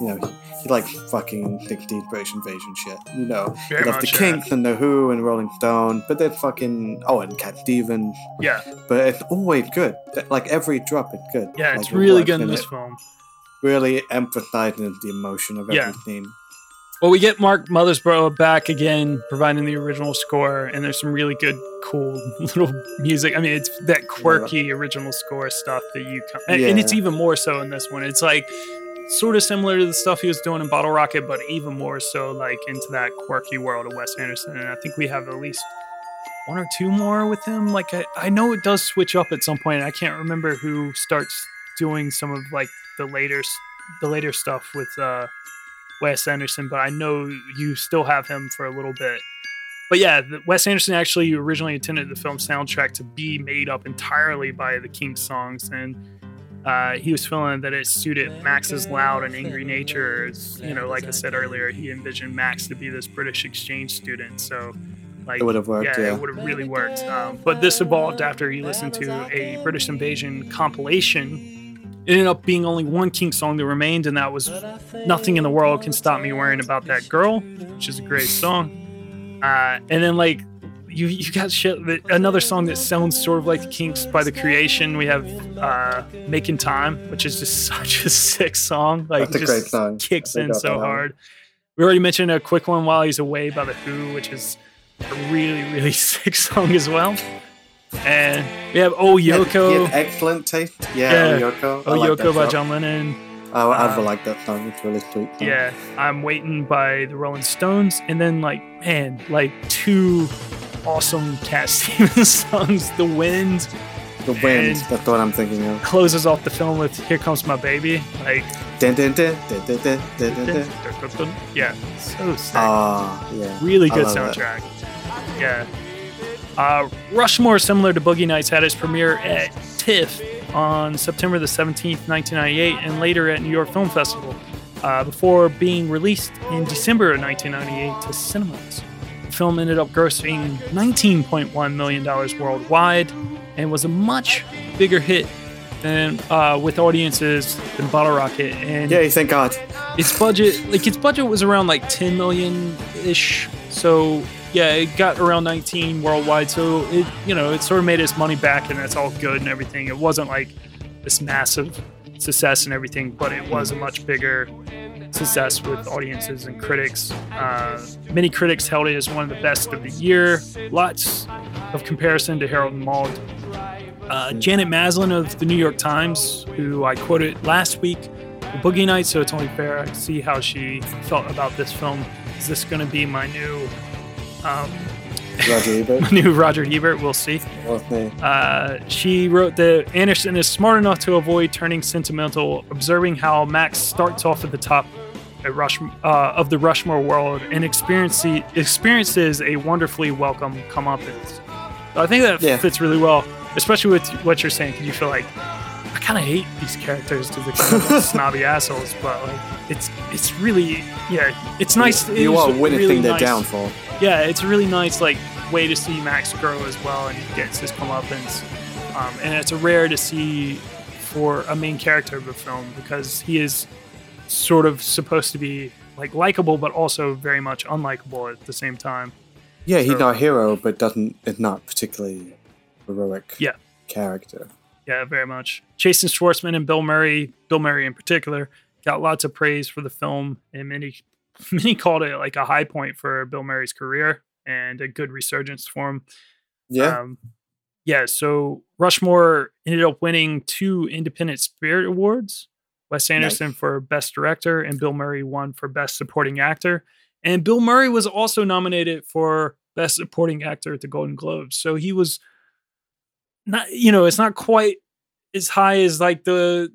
you know, he, he likes fucking 60s British invasion shit. You know, Very he much, the yeah. Kinks and the Who and Rolling Stone, but they're fucking oh, and Cat Stevens. Yeah. But it's always good. Like every drop is good. Yeah, Like, it's really good in this it film. Really emphasizes the emotion of Yeah. every scene. Well, we get Mark Mothersbaugh back again, providing the original score, and there's some really good, cool little music. I mean, it's that quirky original score stuff that you, come, and, and it's even more so in this one. It's like sort of similar to the stuff he was doing in Bottle Rocket, but even more so like into that quirky world of Wes Anderson. And I think we have at least one or two more with him. Like I, I know it does switch up at some point. I can't remember who starts doing some of like the later, the later stuff with. uh Wes Anderson, but I know you still have him for a little bit. But yeah, the, Wes Anderson actually originally intended the film soundtrack to be made up entirely by the Kinks songs, and uh, he was feeling that it suited Max's loud and angry nature. You know, like I said earlier, he envisioned Max to be this British exchange student, so. Like, It would've worked, yeah. it would have really worked. Um, but this evolved after he listened to a British Invasion compilation it ended up being only one King song that remained, and that was "Nothing in the World Can Stop Me Worrying About That Girl," which is a great song. Uh, and then like you, you got shit. that- Another song that sounds sort of like the Kinks by the Creation. We have uh, "Making Time," which is just such a sick song. Like That's a just great song. kicks in so hard. We already mentioned a quick one while he's away by the Who, which is a really really sick song as well. And we have Oh Yoko. excellent taste. Yeah, oh yeah. Oh Yoko. Oh like Yoko by song. John Lennon. Oh, I um, like that song. It's really sweet. Song. Yeah, I'm waiting by the Rolling Stones, and then like man, like two awesome Cat Stevens songs, The Wind. The Wind. That's what I'm thinking of. Closes off the film with Here Comes My Baby. Like. Dun, dun, dun, yeah, so sick. Uh, yeah. Really good soundtrack. Yeah. Uh, Rushmore, similar to Boogie Nights, had its premiere at TIFF on September the 17th, 1998, and later at New York Film Festival, uh, before being released in December of 1998 to cinemas. The film ended up grossing $19.1 million worldwide and was a much bigger hit than uh, with audiences than Bottle Rocket. And Yay, thank God. its budget like its budget was around like 10 million ish so yeah it got around 19 worldwide so it you know it sort of made its money back and that's all good and everything. It wasn't like this massive success and everything but it was a much bigger success with audiences and critics. Uh, many critics held it as one of the best of the year. Lots of comparison to harold and maude. Uh, Janet Maslin of the New York Times, who I quoted last week, Boogie Nights, so it's only fair I see how she felt about this film. Is this going to be my new, um, Roger Ebert. new Roger Ebert? We'll see. Uh, she wrote that Anderson is smart enough to avoid turning sentimental, observing how Max starts off at the top at Rush, uh, of the Rushmore world and experience, experiences a wonderfully welcome comeuppance. So I think that Yeah. fits really well, especially with what you're saying, because you feel like kind of hate these characters because they're kind of snobby assholes, but like it's it's really yeah, it's nice. You it's are witnessing really their nice- downfall. yeah, it's a really nice like way to see Max grow as well, and he gets his comeuppance. Um, and it's a rare to see for a main character of a film because he is sort of supposed to be like likable, but also very much unlikable at the same time. Yeah, he's So- not a hero, but doesn't is not particularly heroic Yeah. character. Yeah, very much. Jason Schwartzman and Bill Murray, Bill Murray in particular, got lots of praise for the film, and many many called it like a high point for Bill Murray's career and a good resurgence for him. Yeah. Um, yeah, so Rushmore ended up winning two Independent Spirit Awards. Wes Anderson for Best Director and Bill Murray won for Best Supporting Actor. And Bill Murray was also nominated for Best Supporting Actor at the Golden Globes. So he was not, you know, it's not quite as high as like the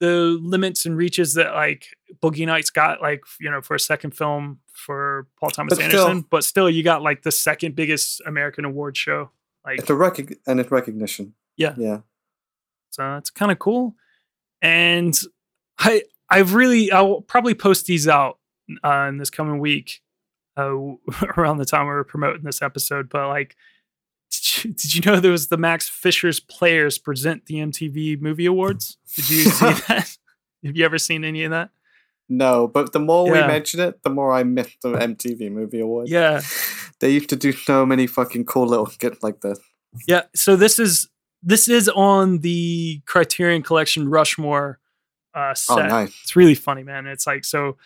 the limits and reaches that like Boogie Nights got, like you know, for a second film for Paul Thomas But still- Anderson. but still, you got like the second biggest American award show. Like It's a recog- and it's recognition. Yeah. Yeah. So it's kind of cool. And I I've really I'll probably post these out uh, in this coming week uh, around the time we're promoting this episode. But like, did you, did you know there was the Max Fisher's Players present the MTV Movie Awards? Did you see that? Have you ever seen any of that? No, but the more Yeah. we mention it, the more I miss the MTV Movie Awards. Yeah. They used to do so many fucking cool little skits like this. Yeah, so this is this is on the Criterion Collection Rushmore uh, set. Oh, nice. It's really funny, man. It's like so.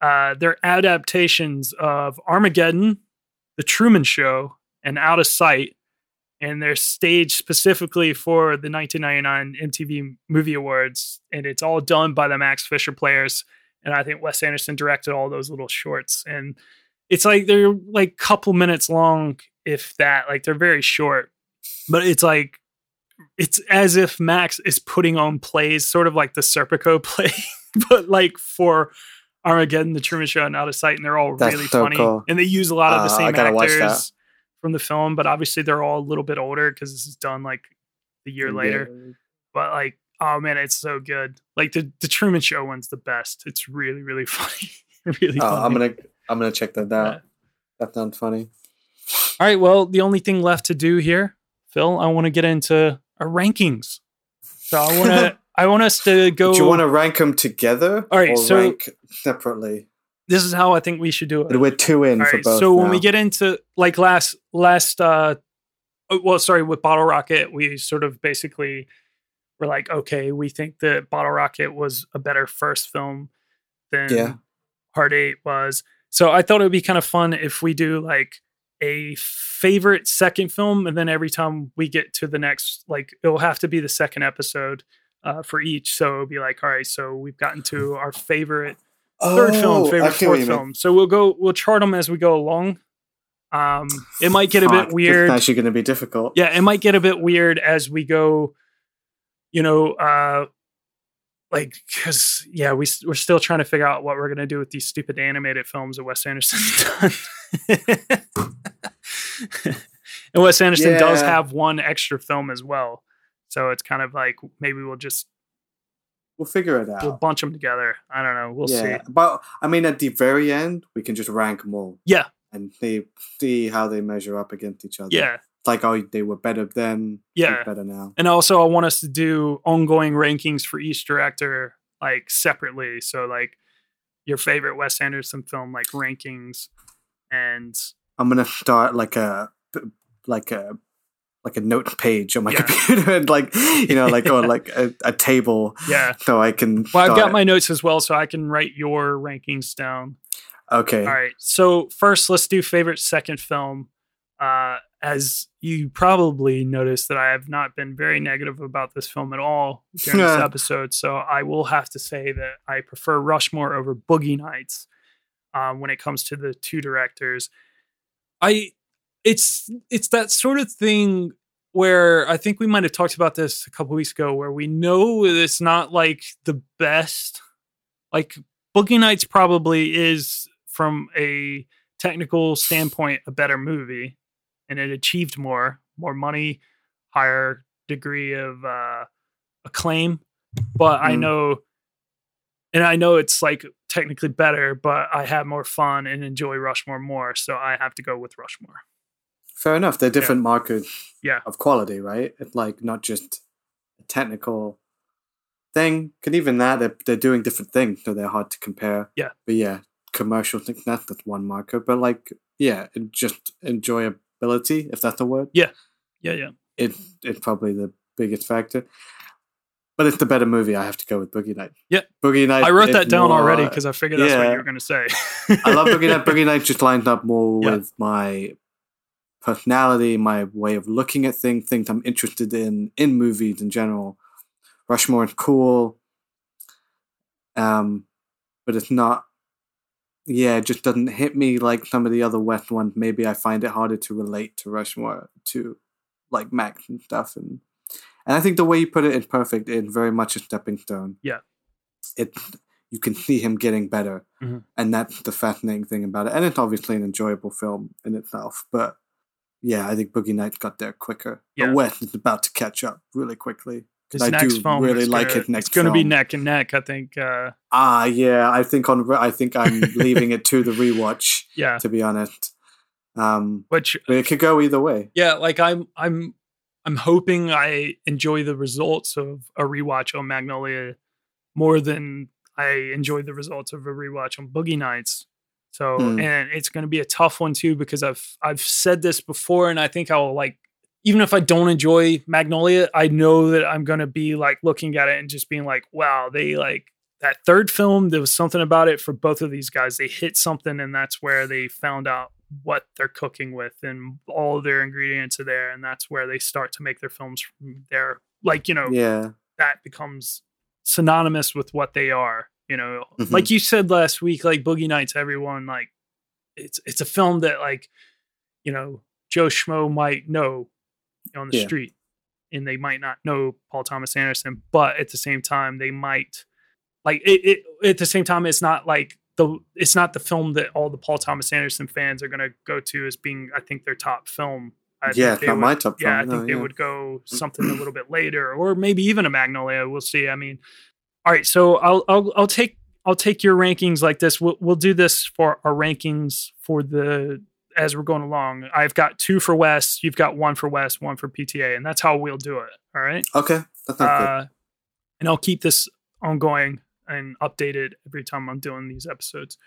Uh, they're adaptations of Armageddon, The Truman Show, and Out of Sight, and they're staged specifically for the 1999 MTV Movie Awards, and it's all done by the Max Fisher players. And I think Wes Anderson directed all those little shorts, and it's like they're like couple minutes long, if that. Like they're very short, but it's like it's as if Max is putting on plays, sort of like the Serpico play, but like for Armageddon, The Truman Show, and Out of Sight, and they're all That's really so funny. cool. And they use a lot of the Uh, same gotta watch that. actors from the film, but obviously they're all a little bit older because this is done like a year later. But like, oh man, it's so good. Like the the Truman Show one's the best. It's really really funny. really Oh, funny. I'm gonna I'm gonna check that out. That sounds funny. All right. Well, the only thing left to do here, Fil, I want to get into our rankings. So I want to, I want us to go. Do you want to rank them together? All right, or so- rank separately. This is how I think we should do it. We're two in All for right, both. so when we get into like last last uh oh, well sorry with Bottle Rocket we sort of basically were like okay we think that Bottle Rocket was a better first film than Yeah. Hard 8 was. So I thought it would be kind of fun if we do like a favorite second film and then every time we get to the next like it'll have to be the second episode uh, for each. So it'll be like all right so we've gotten to our favorite third film, Oh, favorite fourth film. So we'll go, we'll chart them as we go along. Um, it might get a bit weird. actually going to be difficult. Yeah, it might get a bit weird as we go. You know, uh, like because yeah, we we're still trying to figure out what we're gonna do with these stupid animated films that Wes Anderson's done. and Wes Anderson does have one extra film as well, so it's kind of like maybe we'll just We'll figure it out. we'll bunch them together. I don't know. We'll yeah, see. but I mean, at the very end, we can just rank them all. Yeah. and see see how they measure up against each other. Yeah. It's like oh, they were better then. Yeah. better now. And also, I want us to do ongoing rankings for each director, like separately. So, like your favorite Wes Anderson film, like rankings, and I'm gonna start like a like a like a note page on my Yeah. computer and like you know like on like a, a table. Yeah. so I can. well, I've got start- my notes as well, so I can write your rankings down. Okay. All right. So first, let's do favorite second film. Uh, as you probably noticed, that I have not been very negative about this film at all during this episode. So I will have to say that I prefer Rushmore over Boogie Nights um, when it comes to the two directors. I it's it's that sort of thing where I think we might have talked about this a couple weeks ago, where we know it's not like the best. Like Boogie Nights probably is from a technical standpoint a better movie, and it achieved more, more money, higher degree of uh, acclaim. But I Mm. know, and I know it's like technically better, but I have more fun and enjoy Rushmore more, so I have to go with Rushmore. Fair enough. They're different markers Yeah. of quality, right? It's like not just a technical thing. And even that, they're, they're doing different things, so they're hard to compare. Yeah. But yeah, commercial thing, that's one marker. But like, yeah, just enjoyability, if that's a word. Yeah. Yeah, yeah. It, it's probably the biggest factor. But it's the better movie. I have to go with Boogie Night. Yeah. Boogie Night. I wrote that down already because I figured that's what you were going to say. I love Boogie Night. Boogie Night just lines up more Yeah. with my personality, my way of looking at things, things I'm interested in in movies in general. Rushmore is cool, um, but it's not. Yeah, it just doesn't hit me like some of the other Wes ones. Maybe I find it harder to relate to Rushmore to like Max and stuff, and and I think the way you put it is perfect. It's very much a stepping stone. Yeah. It you can see him getting better, Mhm. and that's the fascinating thing about it. And it's obviously an enjoyable film in itself, but yeah, I think Boogie Nights got there quicker. Yeah. But Wes is about to catch up really quickly. His I next do film really like gonna, his next It's going to be neck and neck, I think. Uh, Ah, yeah. I think on I think I'm leaving it to the rewatch. Yeah. To be honest, um, which but it could go either way. yeah, like I'm, I'm, I'm hoping I enjoy the results of a rewatch on Magnolia more than I enjoyed the results of a rewatch on Boogie Nights. So Hmm. and it's going to be a tough one too because I've I've said this before and I think I'll like even if I don't enjoy Magnolia, I know that I'm going to be like looking at it and just being like, wow, they like that third film there was something about it for both of these guys. They hit something and that's where they found out what they're cooking with and all of their ingredients are there and that's where they start to make their films from there. Like, you know, Yeah. that becomes synonymous with what they are. You know, Mhm. like you said last week, like Boogie Nights, everyone like it's it's a film that like you know Joe Schmo might know on the Yeah. street, and they might not know Paul Thomas Anderson, but at the same time they might like it, it. At the same time, it's not like the it's not the film that all the Paul Thomas Anderson fans are going to go to as being I think their top film. I think Yeah, not would- my top Yeah, I think no, they yeah. would go something a little bit later, or maybe even a Magnolia. We'll see. I mean, all right. So I'll I'll I'll take I'll take your rankings like this. We'll we'll do this for our rankings for the as we're going along. I've got two for Wes. You've got one for Wes, one for PTA, and that's how we'll do it. All right. Okay. That sounds good. Uh, and I'll keep this ongoing and updated every time I'm doing these episodes.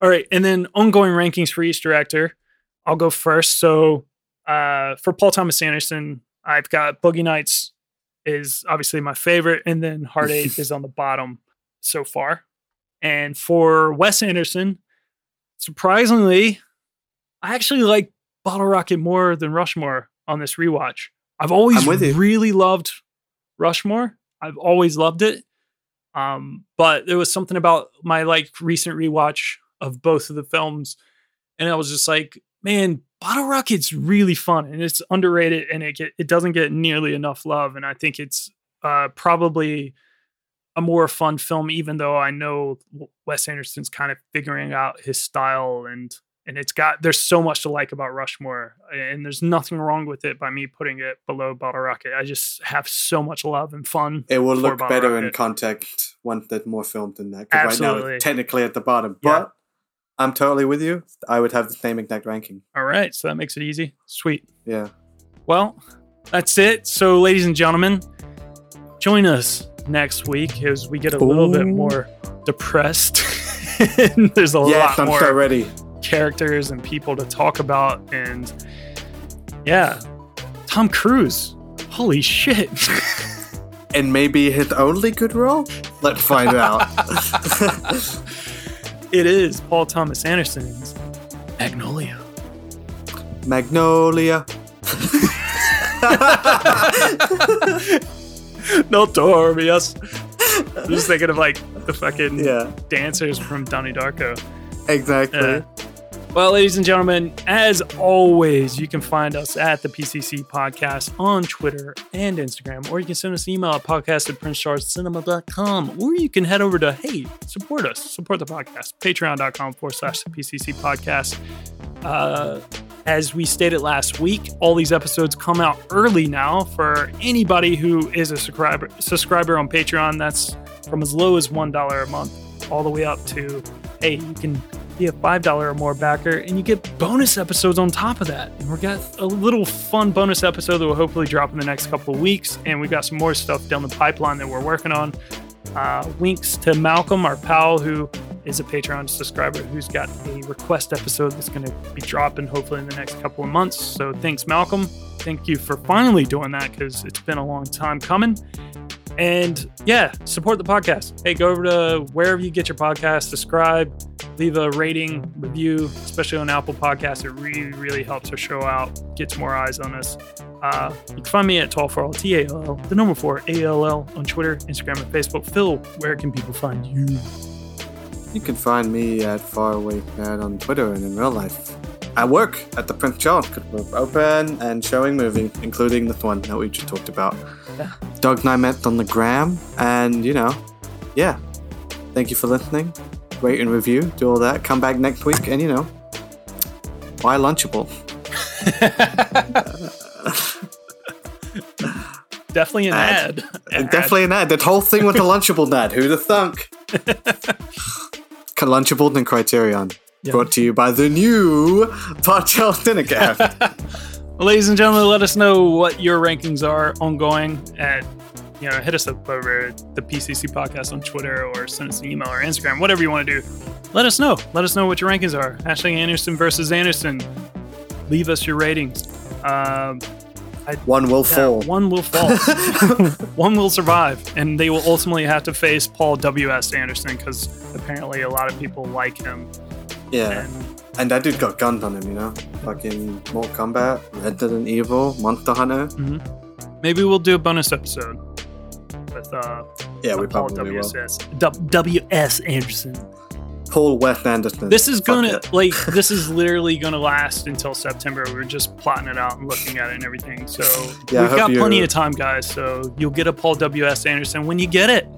All right, and then ongoing rankings for each director. I'll go first. So uh, for Paul Thomas Anderson, I've got Boogie Nights is obviously my favorite, and then Hard 8 is on the bottom so far. And for Wes Anderson, surprisingly, I actually like Bottle Rocket more than Rushmore on this rewatch. I've always really loved Rushmore. I've always loved it. Um, but there was something about my like recent rewatch of both of the films, and I was just like, man, Bottle Rocket's really fun and it's underrated and it get, it doesn't get nearly enough love. And I think it's uh, probably a more fun film, even though I know Wes Anderson's kind of figuring out his style and and it's got there's so much to like about Rushmore, and there's nothing wrong with it by me putting it below Bottle Rocket. I just have so much love and fun. It will look Bottle better in context once there's more filmed than that. 'cause right now Absolutely. it's technically at the bottom. Yeah. But I'm totally with you. I would have the same exact ranking. All right, so that makes it easy. Sweet. Yeah. Well, that's it. So, ladies and gentlemen, join us next week as we get a little bit more depressed. there's a yes, lot I'm more so ready. characters and people to talk about. And yeah, Tom Cruise. Holy shit. And maybe his only good role? Let's find out. it is Paul Thomas Anderson's Magnolia. Magnolia. Notorious. I'm just thinking of like the fucking Yeah. dancers from Donnie Darko. Exactly. Uh, well, ladies and gentlemen, as always, you can find us at the PCC Podcast on Twitter and Instagram, or you can send us an email at podcast at princecharlescinema.com, or you can head over to, hey, support us, support the podcast, patreon.com forward slash the PCC Podcast. Uh, as we stated last week, all these episodes come out early now for anybody who is a subscriber subscriber on Patreon. That's from as low as one dollar a month, all the way up to hey, you can be a five dollar or more backer, and you get bonus episodes on top of that. And we got a little fun bonus episode that will hopefully drop in the next couple of weeks, and we've got some more stuff down the pipeline that we're working on. Uh, winks to Malcolm, our pal, who is a Patreon subscriber, who's got a request episode that's going to be dropping hopefully in the next couple of months. So thanks, Malcolm. Thank you for finally doing that because it's been a long time coming. And yeah, support the podcast. Hey, go over to wherever you get your podcast, subscribe, leave a rating, review, especially on Apple Podcasts. It really, really helps our show out, gets more eyes on us. Uh, you can find me at 12 for all T A L L, the number four A L L on Twitter, Instagram, and Facebook. Fil, where can people find you? You can find me at Faraway Dad on Twitter and in real life. I work at the Prince Charles open and showing movie, including this one that we just talked about. Doug and I met on the gram, and you know, yeah. Thank you for listening. Rate and review, do all that. Come back next week, and you know, buy Lunchable. Definitely an ad. And Definitely an ad. That whole thing with the Lunchable ad. Who'd have thunk? Lunchable and Criterion. Brought to you by the new Pod Charles Cinecast. Well, ladies and gentlemen, let us know what your rankings are ongoing at you know, hit us up over the PCC podcast on Twitter or send us an email or Instagram, whatever you want to do. Let us know. Let us know what your rankings are. Ashley Anderson versus Anderson. Leave us your ratings. Um, I, One will yeah, fall. One will fall. one will survive, and they will ultimately have to face Paul W.S. Anderson because apparently a lot of people like him. Yeah. And that dude got guns on him, you know? Fucking Mortal Kombat, Resident Evil, Monster Hunter. Maybe we'll do a bonus episode with uh, Yeah, we Paul probably will. W.S. W.S. Anderson. Paul West Anderson. This is Fuck gonna it. like this is literally gonna last until September. We're just plotting it out and looking at it and everything. So Yeah, we've got plenty of time, guys. So you'll get a Paul W S Anderson when you get it.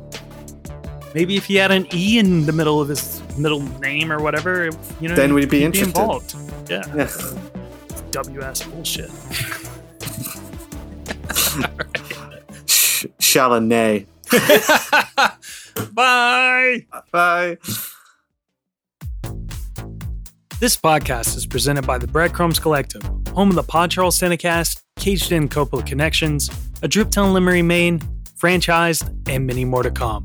Maybe if he had an E in the middle of his middle name or whatever, you know, Then we'd be interested. involved. Yeah. Yeah. W S bullshit. Sh- Chalamet. Bye. Bye. This podcast is presented by the Breadcrumbs Collective, home of the Pod Charles Cinecast, Caged In Coppola Connections, A Driptown Limerick, Maine, franchised, and many more to come.